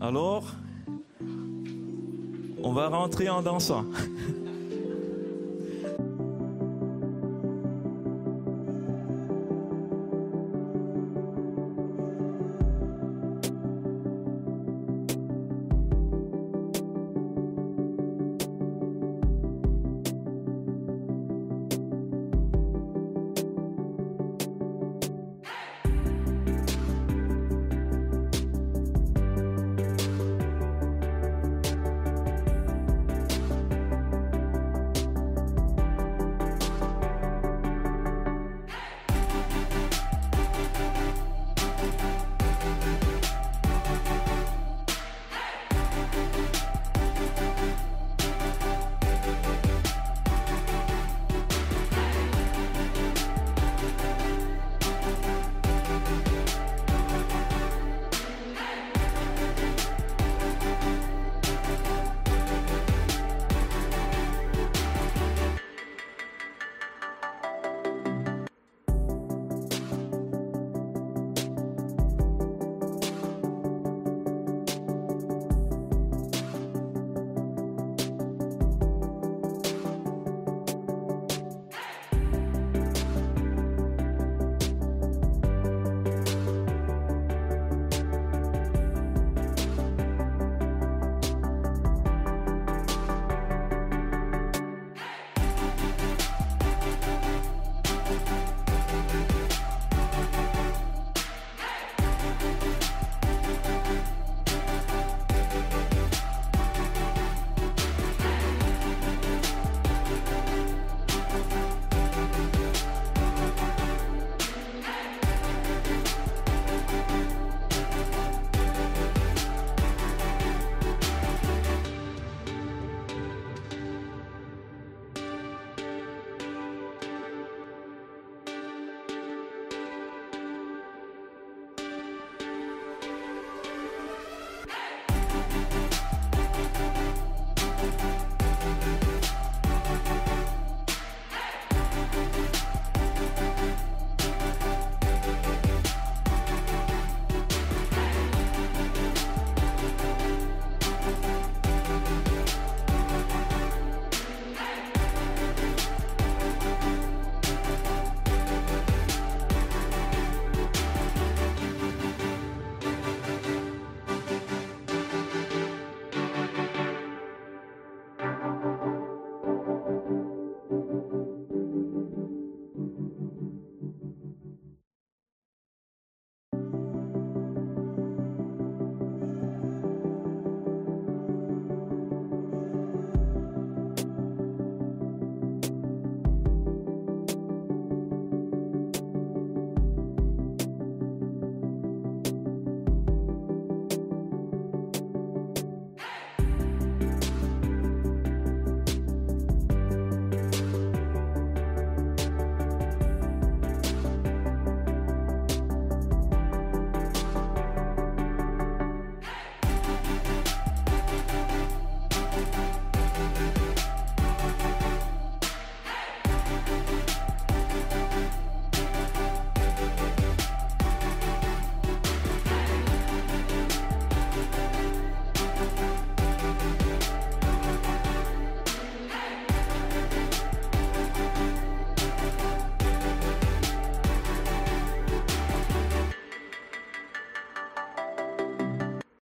Alors, on va rentrer en dansant.